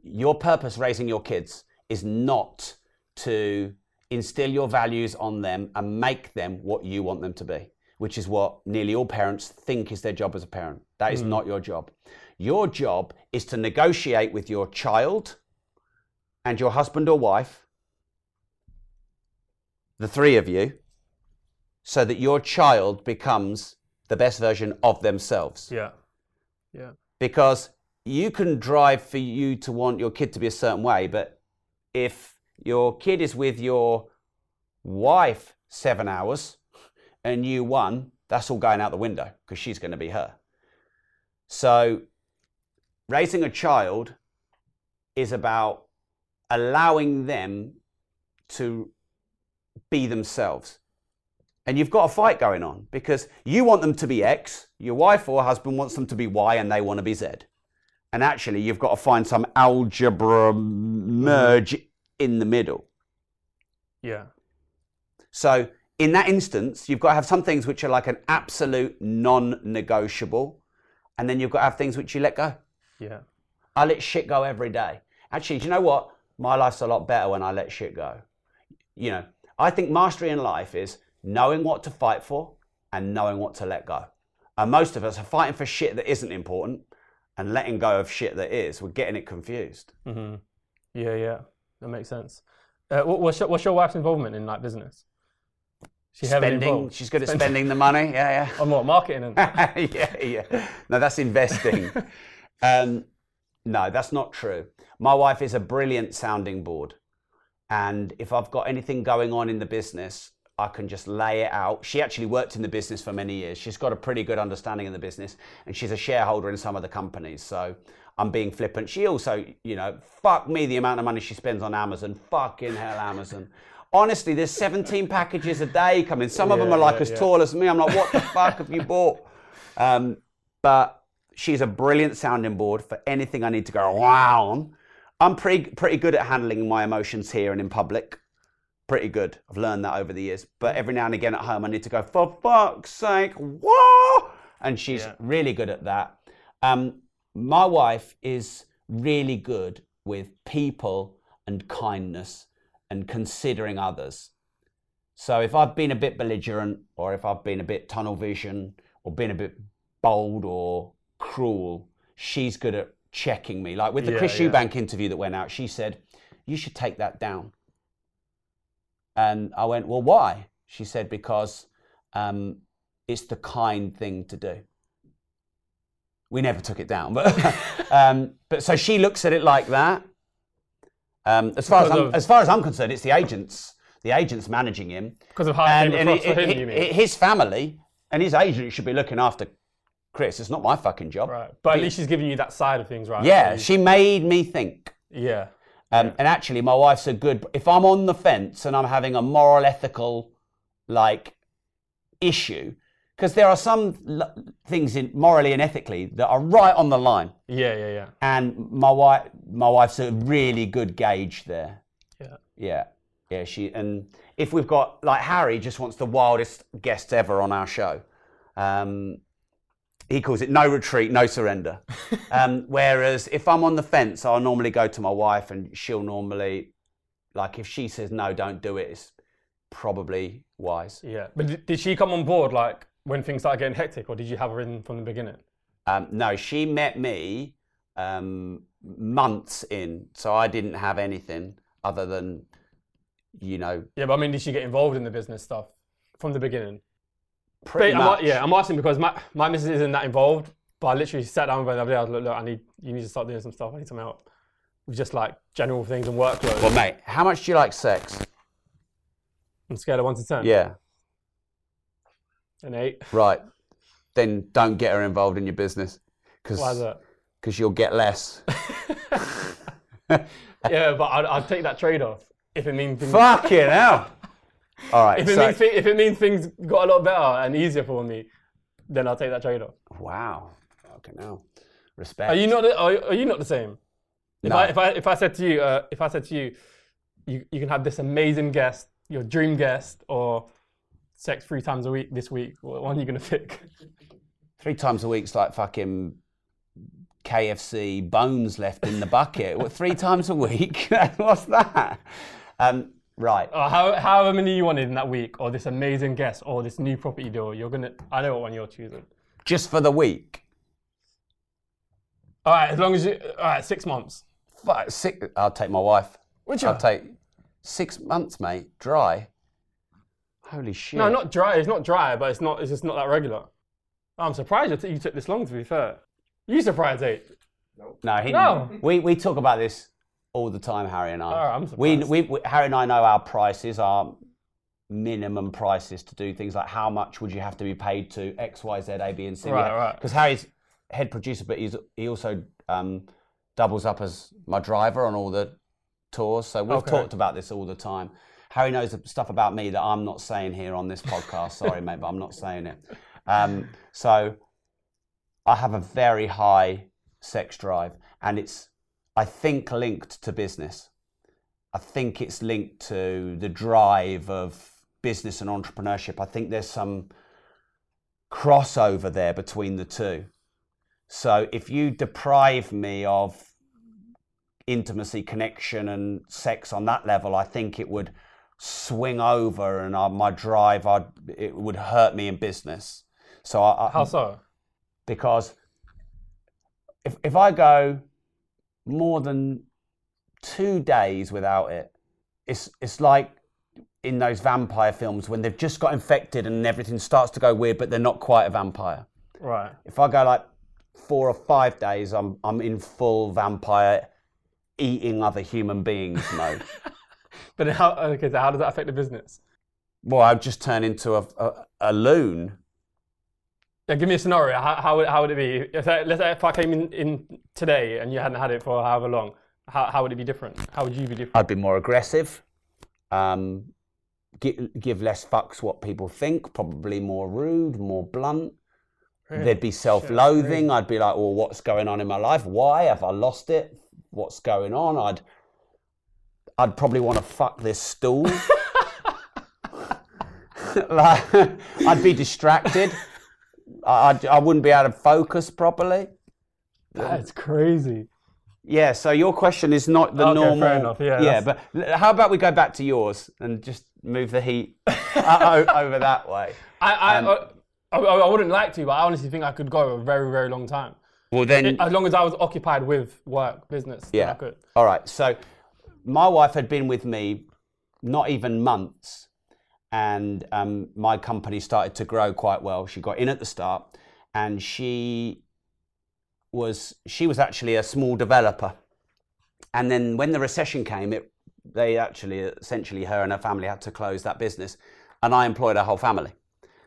Your purpose raising your kids is not to instill your values on them and make them what you want them to be, which is what nearly all parents think is their job as a parent. That is hmm. not your job. Your job is to negotiate with your child and your husband or wife, the three of you, so that your child becomes the best version of themselves Yeah. Yeah. because you can drive for you to want your kid to be a certain way, but if your kid is with your wife seven hours and you one, that's all going out the window because she's going to be her. So, raising a child is about allowing them to be themselves. And you've got a fight going on because you want them to be X, your wife or husband wants them to be Y, and they want to be Z. And actually, you've got to find some algebra merge in the middle. Yeah. So, in that instance, you've got to have some things which are like an absolute non negotiable, and then you've got to have things which you let go. Yeah. I let shit go every day. Actually, do you know what? My life's a lot better when I let shit go. You know, I think mastery in life is knowing what to fight for and knowing what to let go. And most of us are fighting for shit that isn't important and letting go of shit that is. We're getting it confused. hmm Yeah, yeah. That makes sense. Uh, what, what's your, what's your wife's involvement in like business? She Spending, she's good at Spend- spending the money. Yeah, yeah. On what marketing and yeah, yeah. No, that's investing. um, no, that's not true. My wife is a brilliant sounding board. And if I've got anything going on in the business, I can just lay it out. She actually worked in the business for many years. She's got a pretty good understanding of the business and she's a shareholder in some of the companies. So I'm being flippant. She also, you know, fuck me the amount of money she spends on Amazon. Fucking hell, Amazon. Honestly, there's 17 packages a day coming. Some of them are like yeah, as yeah. tall as me. I'm like, what the fuck have you bought? Um, but she's a brilliant sounding board for anything I need to go wow on. I'm pretty pretty good at handling my emotions here and in public. Pretty good. I've learned that over the years. But every now and again at home, I need to go for fuck's sake, whoa! And she's Yeah. really good at that. Um, my wife is really good with people and kindness and considering others. So if I've been a bit belligerent or if I've been a bit tunnel vision or been a bit bold or cruel, she's good at checking me. Like with the Yeah, Chris yeah. Eubank interview that went out, she said, You should take that down. And I went, Well, why? She said, Because um, it's the kind thing to do. We never took it down, but um, but so she looks at it like that. Um, as far as I'm, of- as far as I'm concerned, it's the agents. The agents managing him, because of how it and, and it- for him, it- you mean? it- his family and his agent should be looking after Chris. It's not my fucking job. right. But at least she's giving you that side of things, right? Yeah, she made me think. yeah. Um, And actually, my wife's a good. If I'm on the fence and I'm having a moral, ethical, like issue, because there are some l- things in morally and ethically that are right on the line, Yeah, yeah, yeah. and my wife, my wife's a really good gauge there. Yeah. Yeah, yeah. She and if we've got like Harry, just wants the wildest guests ever on our show. Um, he calls it no retreat, no surrender. um, whereas if I'm on the fence, I'll normally go to my wife, and she'll normally, like, if she says no, don't do it, it's probably wise. Yeah. But did, did she come on board like when things started getting hectic, or did you have her in from the beginning? Um, no, she met me um, months in, so I didn't have anything other than, you know, Yeah, but I mean, did she get involved in the business stuff from the beginning? Pretty But I'm, much. yeah, I'm asking because my my missus isn't that involved. But I literally sat down with her the other day. I was like, look, I need you need to start doing some stuff. I need some help with just like general things and workload. Well, mate, how much do you like sex? On a scale of one to ten, Yeah, an eight. right. Then don't get her involved in your business Cause, Why is that? because you'll get less. yeah, but I'd, I'd take that trade off. if it means Fucking hell. All right. if it so- means if it means things got a lot better and easier for me, then I'll take that trade off. wow. Okay, now Respect. Are you not? the- Are, are you not the same? If No. I if I if I said to you, uh, if I said to you, you you can have this amazing guest, your dream guest, or sex three times a week this week, what one are you gonna pick? Three times a week's like fucking KFC bones left in the bucket. what, three times a week? What's that? Um, right. Or how, however many you wanted in that week, or this amazing guest, or this new property deal, you're gonna. I know what one you're choosing. Just for the week. All right, as long as you. All right, six months. Fuck, six, I'll take my wife. Which I'll take six months, mate. Dry. Holy shit. No, not dry. It's not dry, but it's not. It's just not that regular. Oh, I'm surprised you, t- you took this long. To be fair, you surprised eight. No, he, No. We, we talk about this all the time, Harry and I. Alright, I'm we, surprised. we, we, Harry and I know our prices, are minimum prices to do things like how much would you have to be paid to X, Y, Z, A, B, and C. Right, right. Because Harry's head producer, but he's he also um, doubles up as my driver on all the tours. So we've Okay. talked about this all the time. Harry knows stuff about me that I'm not saying here on this podcast. Sorry, mate, but I'm not saying it. Um, so I have a very high sex drive, and it's, I think, linked to business. I think it's linked to the drive of business and entrepreneurship. I think there's some crossover there between the two. So if you deprive me of intimacy, connection, and sex on that level, I think it would swing over, and uh, my drive, I'd, it would hurt me in business. So I, I, How so? because if if I go more than two days without it, it's it's like in those vampire films when they've just got infected and everything starts to go weird, but they're not quite a vampire. Right. If I go like four or five days, I'm I'm in full vampire eating other human beings mode. But how? Okay, so how does that affect the business? well, I'd just turn into a, a, a loon. Yeah, give me a scenario. How, how, would, how would it be? If I, let's say if I came in, in today and you hadn't had it for however long, how, how would it be different? How would you be different? I'd be more aggressive, um, give, give less fucks what people think, probably more rude, more blunt. There'd be self loathing. I'd be like, well, what's going on in my life? Why have I lost it? What's going on? I'd I'd probably want to fuck this stool. like, I'd be distracted. I, I wouldn't be able to focus properly. That's crazy. Yeah, so your question is not the Okay, normal. fair enough, yeah, yeah, that's- but how about we go back to yours and just move the heat o- over that way? I, I, Um, I, I, I wouldn't like to, but I honestly think I could go a very, very long time. Well, then, As long as I was occupied with work, business, yeah. I could. All right. So my wife had been with me not even months, and um, my company started to grow quite well. She got in at the start, and she was she was actually a small developer. And then when the recession came, it they actually essentially her and her family had to close that business, and I employed her whole family.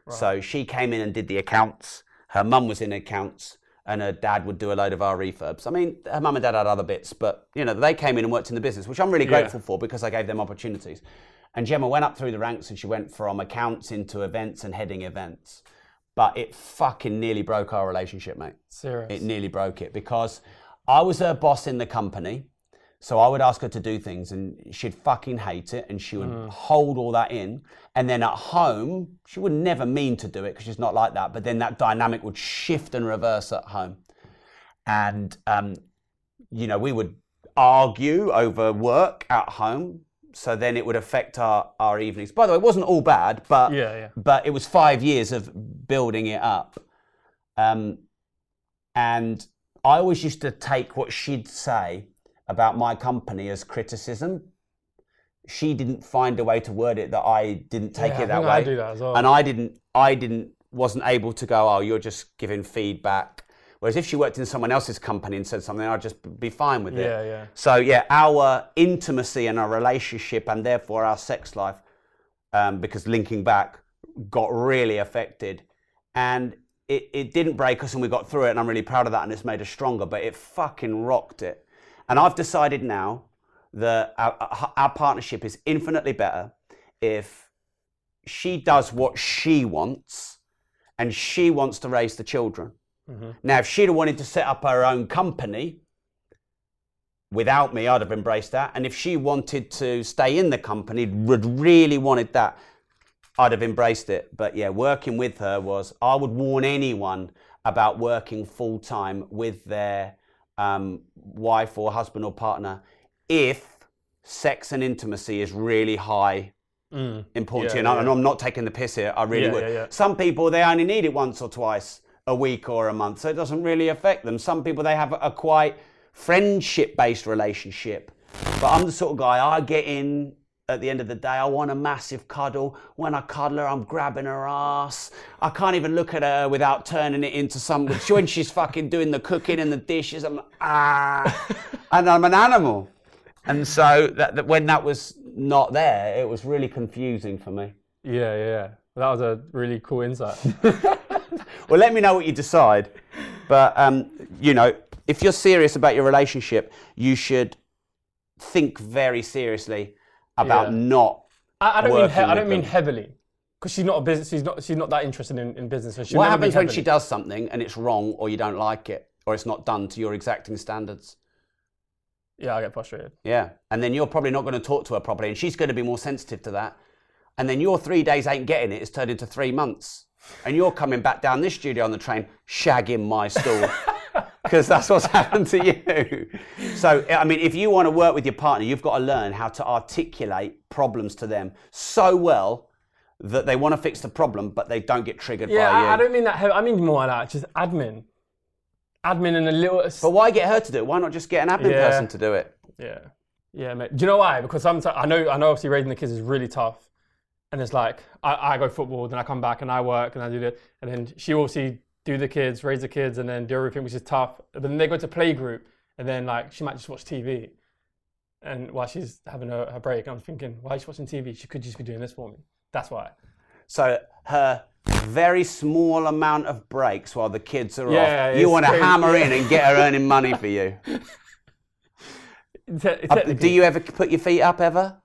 So she came in and did the accounts. Her mum was in accounts, and her dad would do a load of our refurbs. I mean, her mum and dad had other bits, but you know they came in and worked in the business, which I'm really grateful for because I gave them opportunities. And Gemma went up through the ranks, and she went from accounts into events and heading events. But it fucking nearly broke our relationship, mate. Serious. It nearly broke it because I was her boss in the company. So I would ask her to do things and she'd fucking hate it and she would hold all that in. And then at home, she would never mean to do it because she's not like that. But then that dynamic would shift and reverse at home. And, um, you know, we would argue over work at home. So then it would affect our, our evenings. By the way, it wasn't all bad, but Yeah, yeah. but it was five years of building it up. Um, and I always used to take what she'd say about my company as criticism. She didn't find a way to word it that I didn't take Yeah, it that way. I do that as well. And I didn't, I didn't, wasn't able to go, oh, you're just giving feedback. Whereas if she worked in someone else's company and said something, I'd just be fine with it. Yeah, yeah. So yeah, our intimacy and our relationship, and therefore our sex life, um, because linking back, got really affected, and it, it didn't break us, and we got through it, and I'm really proud of that, and it's made us stronger. But it fucking rocked it, and I've decided now that our, our- our partnership is infinitely better if she does what she wants and she wants to raise the children. Now, if she'd have wanted to set up her own company without me, I'd have embraced that. And if she wanted to stay in the company, would really wanted that, I'd have embraced it. But yeah, working with her was, I would warn anyone about working full time with their um, wife or husband or partner if sex and intimacy is really high important to you. Yeah, And, I, and I'm not taking the piss here. I really Yeah, would. yeah, yeah. Some people they only need it once or twice a week or a month, so it doesn't really affect them. Some people they have a quite friendship-based relationship. But I'm the sort of guy I get in at the end of the day. I want a massive cuddle. When I cuddle her, I'm grabbing her ass. I can't even look at her without turning it into some. When she's fucking doing the cooking and the dishes, I'm like, ah, and I'm an animal. And so that, that when that was not there, it was really confusing for me. Yeah, yeah. That was a really cool insight. Well, let me know what you decide. But um, you know, if you're serious about your relationship, you should think very seriously about Yeah. not. I, I don't mean he- I don't mean heavily because she's not a business. She's not she's not that interested in, in business. So What happens when she does something and it's wrong, or you don't like it, or it's not done to your exacting standards? Yeah, I get frustrated. Yeah, and then you're probably not going to talk to her properly, and she's going to be more sensitive to that. And then your three days ain't getting it; it's turned into three months, and you're coming back down this studio on the train, shagging my stool, because that's what's happened to you. So, I mean, if you want to work with your partner, you've got to learn how to articulate problems to them so well that they want to fix the problem, but they don't get triggered Yeah, by you. I, I don't mean that. I mean more like. Just admin, admin and a little. But why get her to do it? Why not just get an admin Yeah. person to do it? Yeah, yeah, mate. Do you know why? Because sometimes I know, I know. Obviously, raising the kids is really tough, and it's like I, I go football, then I come back and I work and I do this, and then she obviously do the kids, raise the kids, and then do everything, which is tough. But then they go to play group, and then like she might just watch TV, and while she's having her, her break, I'm thinking, why is she watching TV? She could just be doing this for me. That's why. So her very small amount of breaks while the kids are Yeah, off, you want to hammer in and get her earning money for you. Te- Uh, do you ever put your feet up ever?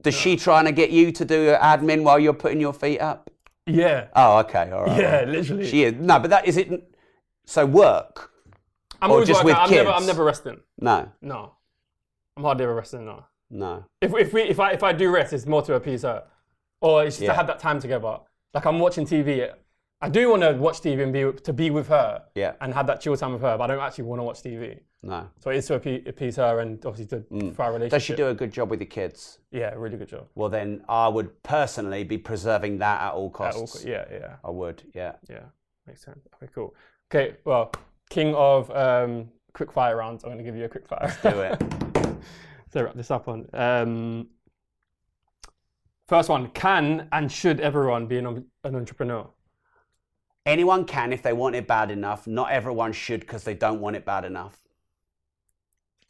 Does she trying to get you to do admin while you're putting your feet up? Yeah. Oh, okay, all right. Yeah, literally. She is no, but that is it. So work? I'm or always just working. with I'm never, I'm never resting. No, No, I'm hardly ever resting. No. no. If if we if I if I do rest, it's more to appease her, or it's just Yeah. to have that time together. Like I'm watching TV. I do want to watch TV and be to be with her. Yeah. And have that chill time with her, but I don't actually want to watch TV. No. So it is to appease her and obviously to for our relationship. Mm. Does she do a good job with the kids? Yeah, really good job. Well, then I would personally be preserving that at all At costs. all- yeah, yeah, I would, yeah. yeah. Makes sense. Okay, cool. Okay, well, king of um, quick fire rounds. I'm going to give you a quick fire. Do it. So wrap this up on. Um, first one: Can and should everyone be an, an entrepreneur? Anyone can if they want it bad enough. Not everyone should because they don't want it bad enough.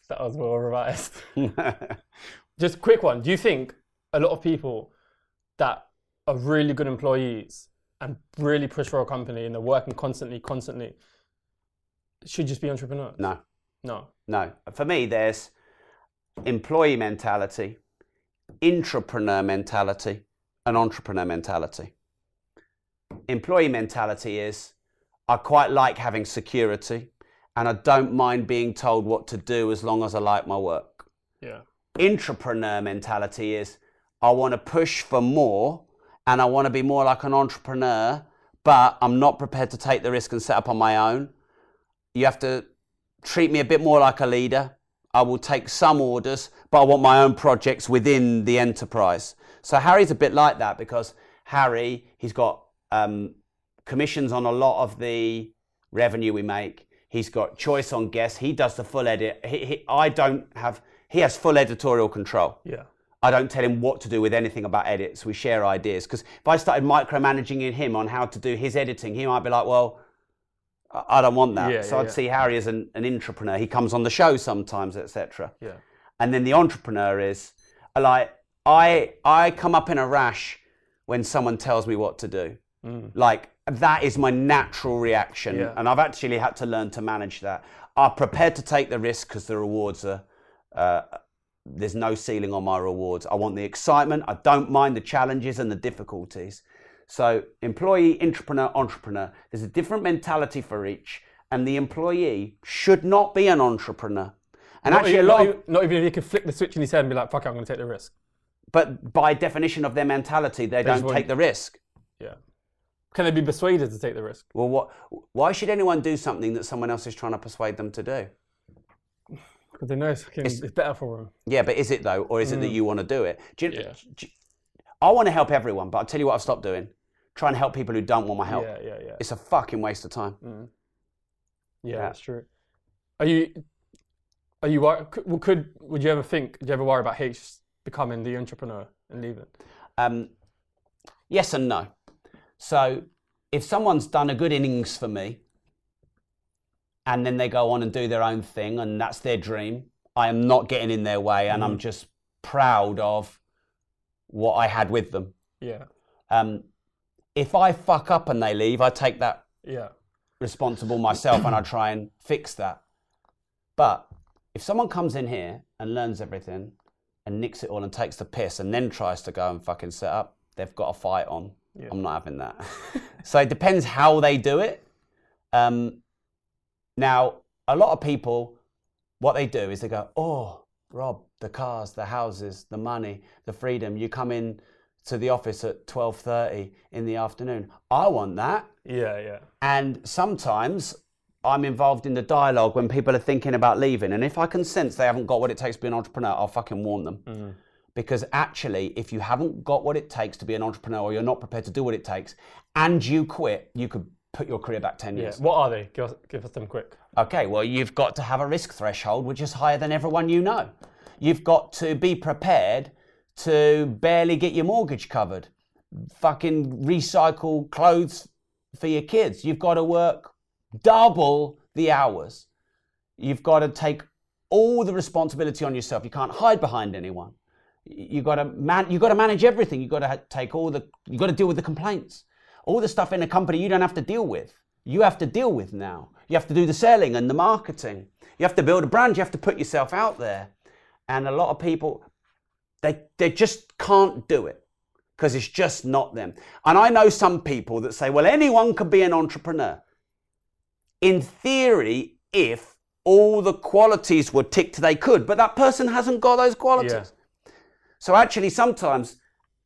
That was well revised. Just a quick one. Do you think a lot of people that are really good employees and really push for a company and they're working constantly, constantly, should just be entrepreneurs? no, No. no. For me, there's employee mentality, intrapreneur mentality, and entrepreneur mentality. Employee mentality is I quite like having security and I don't mind being told what to do as long as I like my work. Yeah. Intrapreneur mentality is I want to push for more and I want to be more like an entrepreneur, but I'm not prepared to take the risk and set up on my own. You have to treat me a bit more like a leader. I will take some orders, but I want my own projects within the enterprise. So Harry's a bit like that because Harry, he's got um, commissions on a lot of the revenue we make. He's got choice on guests. He does the full edit. He, he, I don't have. He has full editorial control. Yeah. I don't tell him what to do with anything about edits. We share ideas. Because if I started micromanaging him on how to do his editing, he might be like, well, I don't want that. Yeah, so yeah, I'd yeah. see Harry as an, an intrapreneur. He comes on the show sometimes, etc. Yeah. And then the entrepreneur is like, I, I come up in a rash when someone tells me what to do. Like, that is my natural reaction. Mm. Yeah. And I've actually had to learn to manage that. I'm prepared to take the risk because the rewards are, uh, there's no ceiling on my rewards. I want the excitement. I don't mind the challenges and the difficulties. So, employee, intrapreneur, entrepreneur, there's a different mentality for each, and the employee should not be an entrepreneur. And Not actually, a lot not, of, even, not even if you could flick the switch in his head and be like, fuck it, I'm going to take the risk. but by definition of their mentality, they, just don't take the risk. Can they be persuaded to take the risk? Well, what, why should anyone do something that someone else is trying to persuade them to do? Because they know it's, fucking, it's, better for them. Yeah, but is it though, or is it that you want to do it? Do you, Mm. Yeah. do you- I want to help everyone, but I'll tell you what I've stopped doing: Trying to help people who don't want my help. Yeah, yeah, yeah. It's a fucking waste of time. Yeah, Yeah. that's true. Are you? Are you? Could, could would you ever think? Do you ever worry about H becoming the entrepreneur and leaving? Um, yes and no. So, if someone's done a good innings for me, and then they go on and do their own thing, and that's their dream, I am not getting in their way, and I'm just proud of what I had with them. Yeah, Um, if I fuck up and they leave, I take that yeah, responsible myself and I try and fix that. But if someone comes in here and learns everything and nicks it all and takes the piss and then tries to go and fucking set up, they've got a fight on. Yeah. I'm not having that. so it depends how they do it. Um, now, a lot of people, what they do is they go, oh, Rob, the cars, the houses, the money, the freedom. You come in to the office at 12.30 in the afternoon. I want that. yeah, yeah. And sometimes I'm involved in the dialogue when people are thinking about leaving. And if I can sense they haven't got what it takes to be an entrepreneur, I'll fucking warn them. Because actually, if you haven't got what it takes to be an entrepreneur or you're not prepared to do what it takes and you quit, you could put your career back 10 Yeah. years. What are they? Give us, give us them quick. Okay, well, you've got to have a risk threshold which is higher than everyone you know. You've got to be prepared to barely get your mortgage covered, fucking recycle clothes for your kids. You've got to work double the hours. You've got to take all the responsibility on yourself. You can't hide behind anyone. You got to man. You got to manage everything. You got to take all the. You got to deal with the complaints, all the stuff in a company you don't have to deal with. You have to deal with now. You have to do the selling and the marketing. You have to build a brand. You have to put yourself out there. And a lot of people, they they just can't do it because it's just not them. And I know some people that say, well, anyone could be an entrepreneur. In theory, if all the qualities were ticked, they could, but that person hasn't got those qualities. Yeah. So actually, sometimes,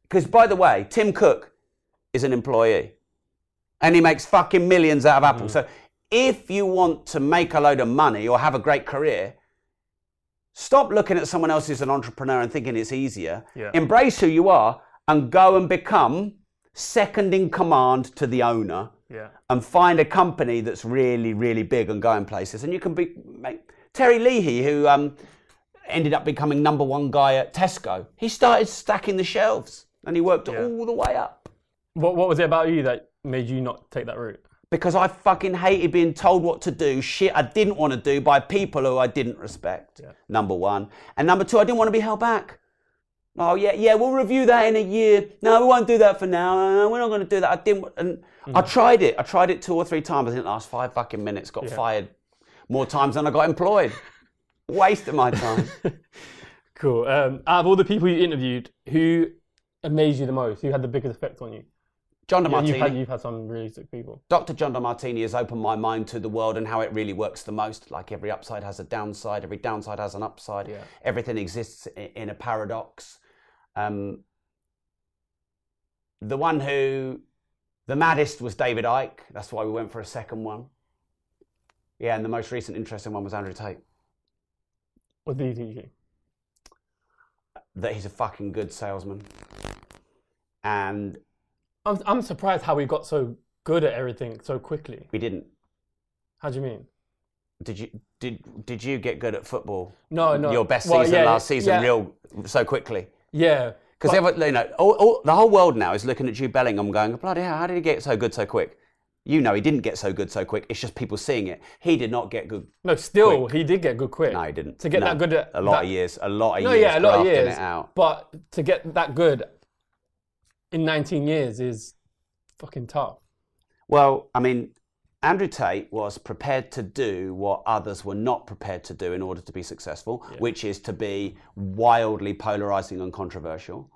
because by the way, Tim Cook is an employee and he makes fucking millions out of Apple. Mm. So if you want to make a load of money or have a great career, stop looking at someone else who's an entrepreneur and thinking it's easier. Yeah. Embrace who you are and go and become second in command to the owner Yeah. and find a company that's really, really big and going places. And you can be make, Terry Leahy, who um, ended up becoming number one guy at Tesco. He started stacking the shelves and he worked Yeah. all the way up. What What was it about you that made you not take that route? Because I fucking hated being told what to do, shit I didn't want to do by people who I didn't respect. Yeah. Number one. And number two, I didn't want to be held back. Oh yeah, yeah, we'll review that in a year. No, we won't do that for now. We're not going to do that. I didn't. And I mm. tried it. I tried it two or three times. I didn't last five fucking minutes. Got Yeah. fired more times than I got employed. Waste of my time. Cool. Um, out of all the people you interviewed, who amazed you the most? Who had the biggest effect on you? John Yeah, you've DeMartini. had you've had some really sick people. Dr. John DeMartini has opened my mind to the world and how it really works the most. Like every upside has a downside, every downside has an upside. Yeah. Everything exists in a paradox. Um, the one who, the maddest was David Icke. That's why we went for a second one. Yeah, and the most recent interesting one was Andrew Tate. What did he teach you? That he's a fucking good salesman. And I'm I'm surprised how we got so good at everything so quickly. we didn't. How do you mean? Did you did did you get good at football? No, no. Your best Well, season yeah, last season, yeah. real so quickly. Yeah. Because you know, all, all, the whole world now is looking at Jude Bellingham, going, "Bloody hell, how did he get so good so quick?" You know, he didn't get so good so quick. It's just people seeing it. He did not get good. No, still he did get good quick. No, he didn't. To get No. that good at a lot that- of years, a lot of No, years. yeah, a lot of years. Out. But to get that good in 19 years is fucking tough. Well, I mean, Andrew Tate was prepared to do what others were not prepared to do in order to be successful, which is to be wildly polarizing and controversial.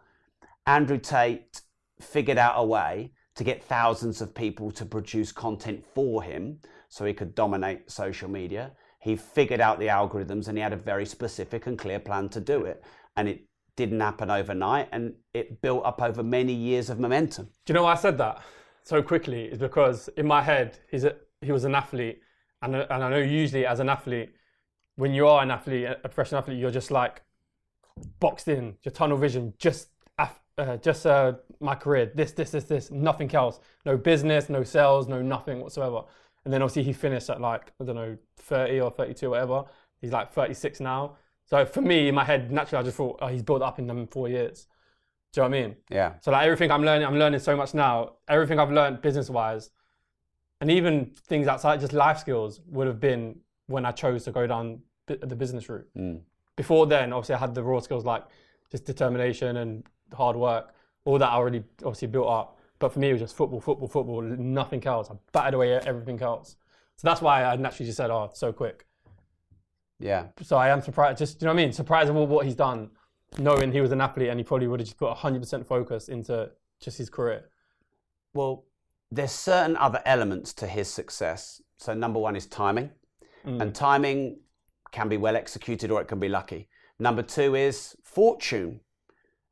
Andrew Tate figured out a way to get thousands of people to produce content for him so he could dominate social media. He figured out the algorithms and he had a very specific and clear plan to do it. And it didn't happen overnight and it built up over many years of momentum. Do you know why I said that so quickly? Is because in my head, he's a, he was an athlete. And, and I know usually as an athlete, when you are an athlete, a professional athlete, you're just like boxed in, your tunnel vision, just uh, just uh, my career, this, this, this, this, nothing else. No business, no sales, no nothing whatsoever. And then obviously he finished at like, I don't know, 30 or 32 or whatever. He's like 36 now. So for me, in my head, naturally, I just thought, oh, he's built up in them four years. Do you know what I mean? Yeah. So like everything I'm learning, I'm learning so much now. Everything I've learned business wise, and even things outside, just life skills, would have been when I chose to go down the business route. Mm. Before then, obviously, I had the raw skills like just determination and hard work, all that I already obviously built up. But for me, it was just football, football, football, nothing else. I batted away everything else. So that's why I naturally just said, oh, so quick. Yeah. So I am surprised, just, you know what I mean? Surprised at what he's done, knowing he was an athlete and he probably would have just put 100% focus into just his career. Well, there's certain other elements to his success. So number one is timing. Mm. And timing can be well executed or it can be lucky. Number two is fortune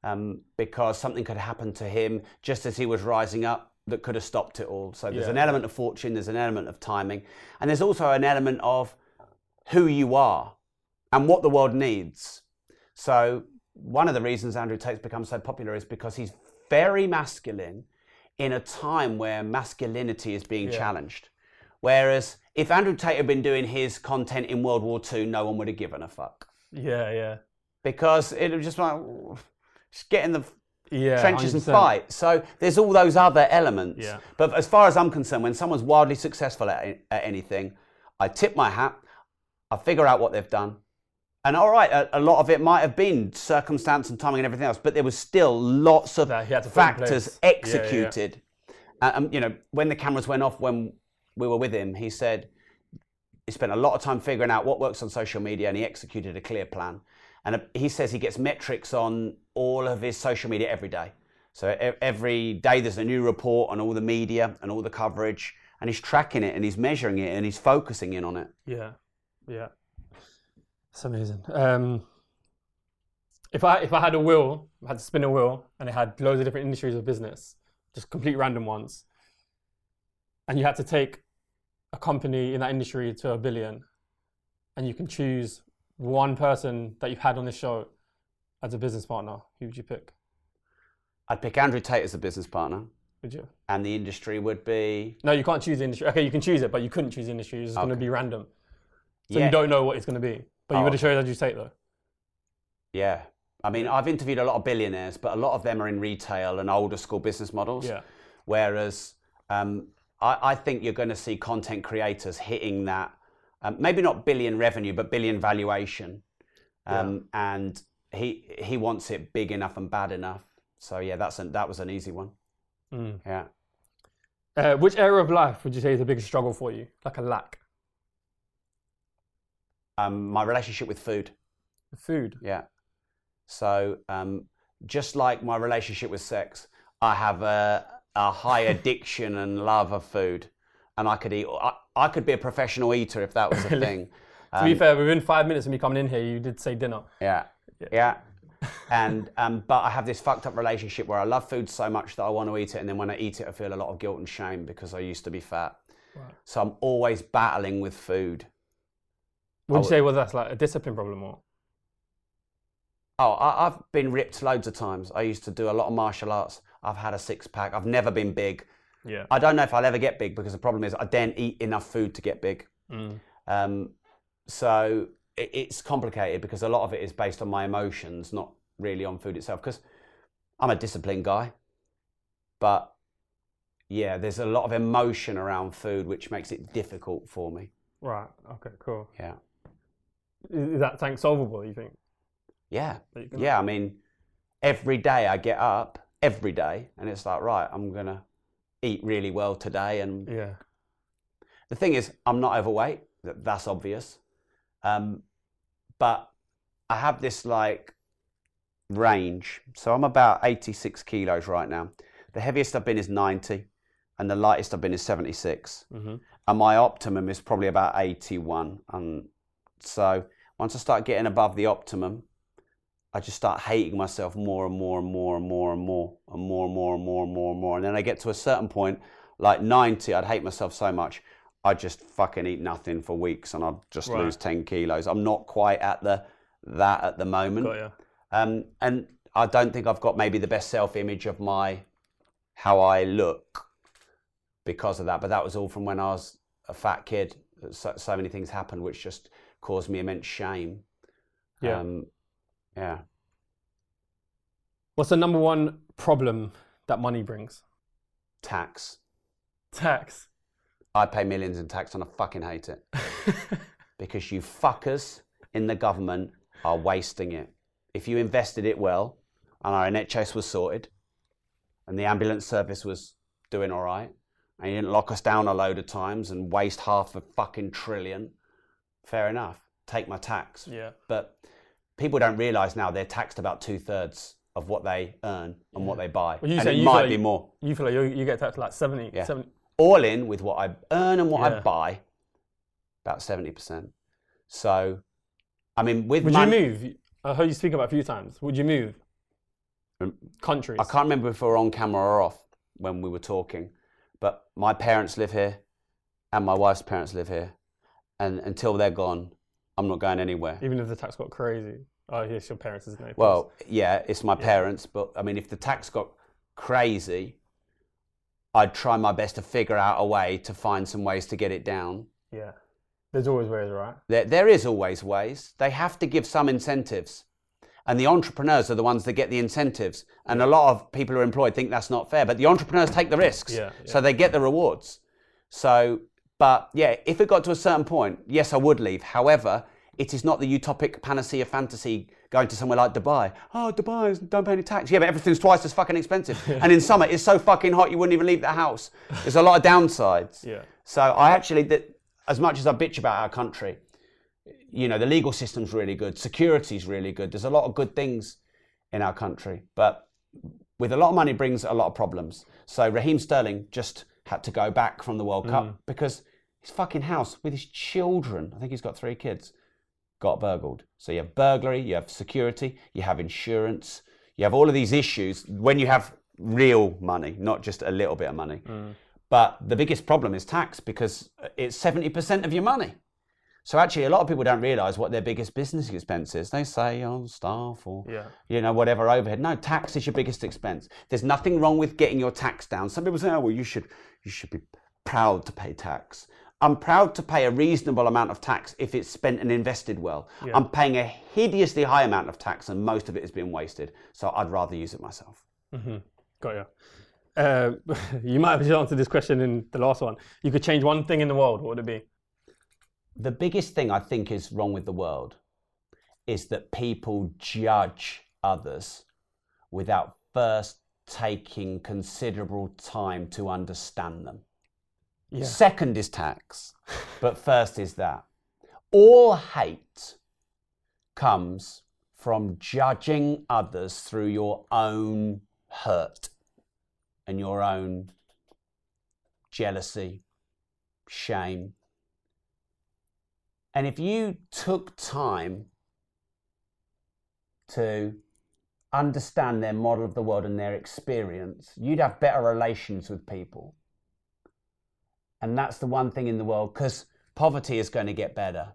um, because something could happen to him just as he was rising up that could have stopped it all. So there's yeah. an element of fortune, there's an element of timing, and there's also an element of who you are and what the world needs. So one of the reasons Andrew Tate's become so popular is because he's very masculine in a time where masculinity is being yeah. challenged. Whereas if Andrew Tate had been doing his content in World War II, no one would have given a fuck. Yeah, yeah. Because it was just like, just get in the yeah, trenches 100%. and fight. So there's all those other elements. Yeah. But as far as I'm concerned, when someone's wildly successful at, at anything, I tip my hat, I figure out what they've done. And all right, a, a, lot of it might have been circumstance and timing and everything else, but there was still lots of factors executed. Yeah, yeah. Uh, um, you know, when the cameras went off when we were with him, he said he spent a lot of time figuring out what works on social media and he executed a clear plan. And he says he gets metrics on all of his social media every day. So every day there's a new report on all the media and all the coverage, and he's tracking it and he's measuring it and he's focusing in on it. Yeah, yeah, it's amazing. Um, if I if I had a wheel, I had to spin a wheel, and it had loads of different industries of business, just complete random ones, and you had to take a company in that industry to a billion, and you can choose one person that you've had on this show as a business partner, who would you pick? I'd pick Andrew Tate as a business partner. Would you? And the industry would be. No, you can't choose the industry. Okay, you can choose it, but you couldn't choose the industry. It's okay. going to be random. So yeah. you don't know what it's going to be. But you oh. would have chosen Andrew Tate, though. Yeah. I mean, I've interviewed a lot of billionaires, but a lot of them are in retail and older school business models. Yeah. Whereas um, I, I think you're going to see content creators hitting that um, maybe not billion revenue, but billion valuation. Um, yeah. And he he wants it big enough and bad enough. So yeah, that's an, that was an easy one. Mm. Yeah. Uh, which area of life would you say is the biggest struggle for you, like a lack? Um, my relationship with food. Food. Yeah. So um, just like my relationship with sex, I have a, a high addiction and love of food, and I could eat. I, I could be a professional eater if that was a thing. to be um, fair, within five minutes of me coming in here, you did say dinner. Yeah, yeah. yeah. and um, but I have this fucked up relationship where I love food so much that I want to eat it, and then when I eat it, I feel a lot of guilt and shame because I used to be fat. Right. So I'm always battling with food. Would you say well that's like a discipline problem or? Oh, I, have been ripped loads of times. I used to do a lot of martial arts. I've had a six pack. I've never been big. Yeah. I don't know if I'll ever get big because the problem is I don't eat enough food to get big. Mm. Um, so it, it's complicated because a lot of it is based on my emotions, not really on food itself. Because I'm a disciplined guy, but yeah, there's a lot of emotion around food, which makes it difficult for me. Right. Okay. Cool. Yeah. Is that tank solvable? You think? Yeah. Yeah. I mean, every day I get up every day, and it's like, right, I'm gonna eat really well today and yeah the thing is, I'm not overweight. That's obvious. Um, but I have this like range. So I'm about 86 kilos right now. The heaviest I've been is 90, and the lightest I've been is 76. Mhm. And my optimum is probably about 81. And so once I start getting above the optimum, I just start hating myself more and more and more and more and more and more and more and more and more and more. And then I get to a certain point, like 90, I'd hate myself so much. I just fucking eat nothing for weeks and I'd just Right. lose 10 kilos. I'm not quite at the that at the moment. Um, and I don't think I've got maybe the best self image of my how I look because of that. But that was all from when I was a fat kid. So, so many things happened which just caused me immense shame. Yeah. Um, yeah. What's the number one problem that money brings? Tax. Tax. I pay millions in tax and I fucking hate it because you fuckers in the government are wasting it. If you invested it well and our NHS was sorted and the ambulance service was doing all right and you didn't lock us down a load of times and waste half a fucking trillion, fair enough. Take my tax. yeah. But people don't realise now they're taxed about two thirds of what they earn and what they buy. Well, you and say it you might feel be more. You feel like you, you get taxed like 70, Yeah. 70 all in with what I earn and what I buy, about seventy percent. So, I mean, with Would you move? I heard you speak about it a few times. Would you move? Um, Countries. I can't remember if we were on camera or off when we were talking, but my parents live here, and my wife's parents live here, and until they're gone, I'm not going anywhere. Even if the tax got crazy. Oh, yes, your parents, isn't it? Well, yeah, it's my parents, but I mean, if the tax got crazy, I'd try my best to figure out a way to find some ways to get it down. yeah. There's always ways, right? There, there is always ways. They have to give some incentives. And the entrepreneurs are the ones that get the incentives. And a lot of people who are employed think that's not fair, but the entrepreneurs take the risks. Yeah, So they get the rewards. So, but yeah, if it got to a certain point, yes, I would leave. However, it is not the utopic panacea fantasy going to somewhere like Dubai. Oh, Dubai, don't pay any tax. Yeah, but everything's twice as fucking expensive. and in summer, it's so fucking hot, you wouldn't even leave the house. There's a lot of downsides. Yeah. So I actually, that as much as I bitch about our country, you know, the legal system's really good, security's really good. There's a lot of good things in our country, but with a lot of money brings a lot of problems. So Raheem Sterling just had to go back from the World Cup mm. because his fucking house with his children, I think he's got three kids, got burgled. So you have burglary, you have security, you have insurance, you have all of these issues when you have real money, not just a little bit of money. Mm. But the biggest problem is tax because uh, it's 70% of your money. So actually, a lot of people don't realise what their biggest business expense is. They say, oh, staff or Yeah. you know whatever overhead. No, tax is your biggest expense. There's nothing wrong with getting your tax down. Some people say, oh, well, you should you should be proud to pay tax. I'm proud to pay a reasonable amount of tax if it's spent and invested well. I'm paying a hideously high amount of tax, and most of it has been wasted. So I'd rather use it myself. Got you. Uh, you might have just answered this question in the last one. You could change one thing in the world. What would it be? the biggest thing I think is wrong with the world is that people judge others without first taking considerable time to understand them. Yeah. Second is tax, but first is that. All hate comes from judging others through your own hurt and your own jealousy, shame. And if you took time to understand their model of the world and their experience, you'd have better relations with people. And that's the one thing in the world because poverty is going to get better,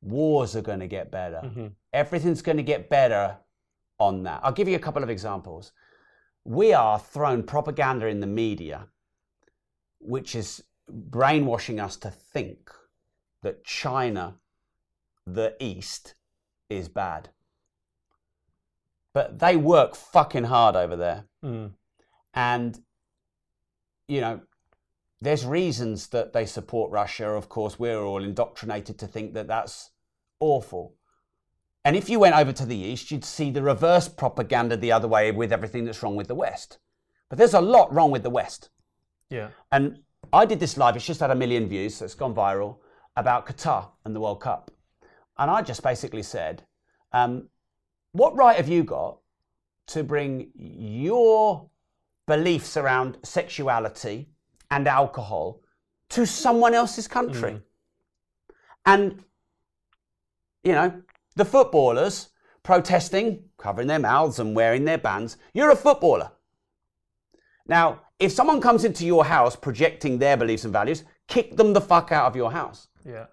wars are going to get better, everything's going to get better on that. I'll give you a couple of examples. We are thrown propaganda in the media, which is brainwashing us to think that China, the East, is bad. But they work fucking hard over there. Mm. And, you know, there's reasons that they support Russia. Of course, we're all indoctrinated to think that that's awful. And if you went over to the East, you'd see the reverse propaganda the other way with everything that's wrong with the West. But there's a lot wrong with the West. Yeah. And I did this live, it's just had a million views, so it's gone viral, about Qatar and the World Cup. And I just basically said, um, what right have you got to bring your beliefs around sexuality and alcohol to someone else's country? Mm. And, you know, the footballers protesting, covering their mouths and wearing their bands, you're a footballer. Now, if someone comes into your house projecting their beliefs and values, kick them the fuck out of your house. Yeah.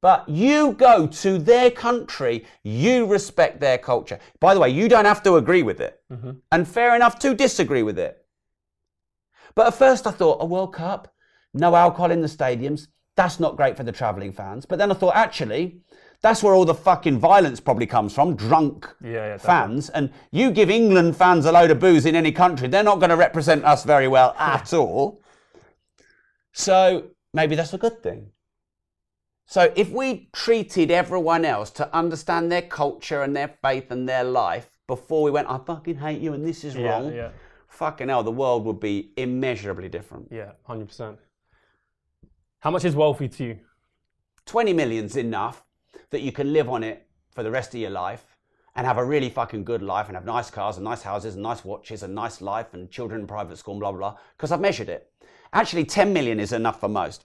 But you go to their country, you respect their culture. By the way, you don't have to agree with it. And fair enough to disagree with it. But at first I thought, a World Cup, no alcohol in the stadiums, that's not great for the travelling fans. But then I thought, actually, that's where all the fucking violence probably comes from, drunk Yeah, yeah, fans. And you give England fans a load of booze in any country, they're not going to represent us very well at all. So maybe that's a good thing. So if we treated everyone else to understand their culture and their faith and their life before we went, I fucking hate you and this is Yeah, wrong, yeah. Fucking hell, the world would be immeasurably different. Yeah, 100%. How much is wealthy to you? 20 million's enough that you can live on it for the rest of your life and have a really fucking good life and have nice cars and nice houses and nice watches and nice life and children in private school and blah, blah, blah. Because I've measured it. Actually, 10 million is enough for most.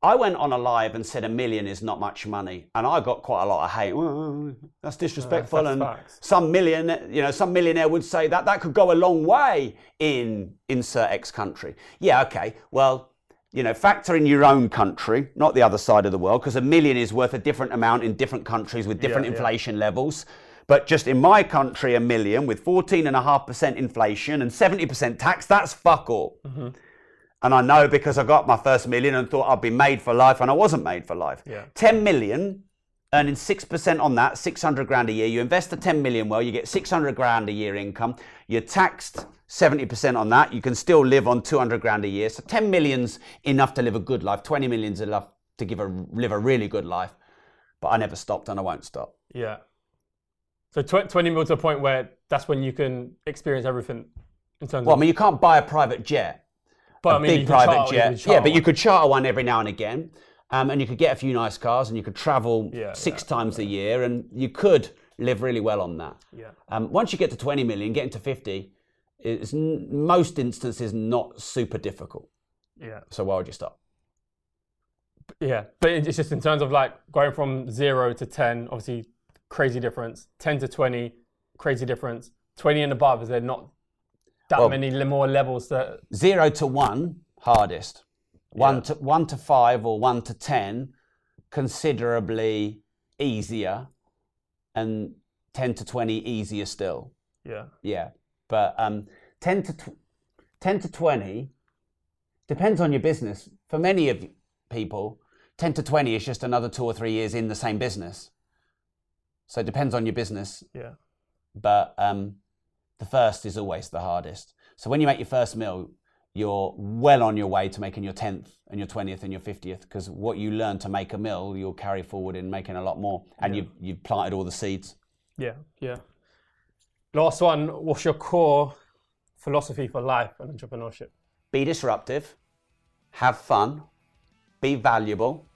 I went on a live and said a million is not much money, and I got quite a lot of hate. "Well, that's disrespectful, that's and facts. some million, you know, some millionaire would say that that could go a long way in insert X country. Yeah, okay. Well, you know, factor in your own country, not the other side of the world, because a million is worth a different amount in different countries with different yeah. inflation levels. But just in my country, a million with 14.5% inflation and 70% tax, that's fuck all. Mm-hmm. And I know because I got my first million and thought I'd be made for life, and I wasn't made for life. Yeah. 10 million, earning 6% on that, 600 grand a year. You invest the 10 million well, you get 600 grand a year income. You're taxed 70% on that. You can still live on 200 grand a year. So 10 million's enough to live a good life. 20 million's enough to give a, live a really good life. But I never stopped and I won't stop. Yeah. So tw- 20 mil to a point where that's when you can experience everything in terms Well, I mean, you can't buy a private jet. But I a mean, big private jet. yeah, but you could charter one every now and again, um, and you could get a few nice cars, and you could travel Yeah, six yeah, times a year, and you could live really well on that. Yeah. Um, once you get to 20 million, getting to 50 is most instances not super difficult. Yeah. So why would you stop? Yeah. But it's just in terms of like going from zero to 10, obviously, crazy difference. 10 to 20, crazy difference. 20 and above, is there not that Well- many more levels that. Zero to one, hardest. One Yeah. to one to five or one to ten, considerably easier, and ten to twenty easier still. Yeah. Yeah, but um, ten to tw- ten to twenty depends on your business. For many of people, ten to twenty is just another two or three years in the same business. So it depends on your business, Yeah. but um, the first is always the hardest. So when you make your first meal, you're well on your way to making your tenth and your twentieth and your fiftieth because what you learn to make a meal, you'll carry forward in making a lot more, and you've you've planted all the seeds. Yeah. Yeah. Last one. What's your core philosophy for life and entrepreneurship? be disruptive, have fun, be valuable,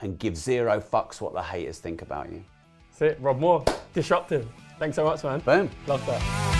and give zero fucks what the haters think about you. That's it. Rob Moore, disruptive. Thanks so much, man. Boom. Love that.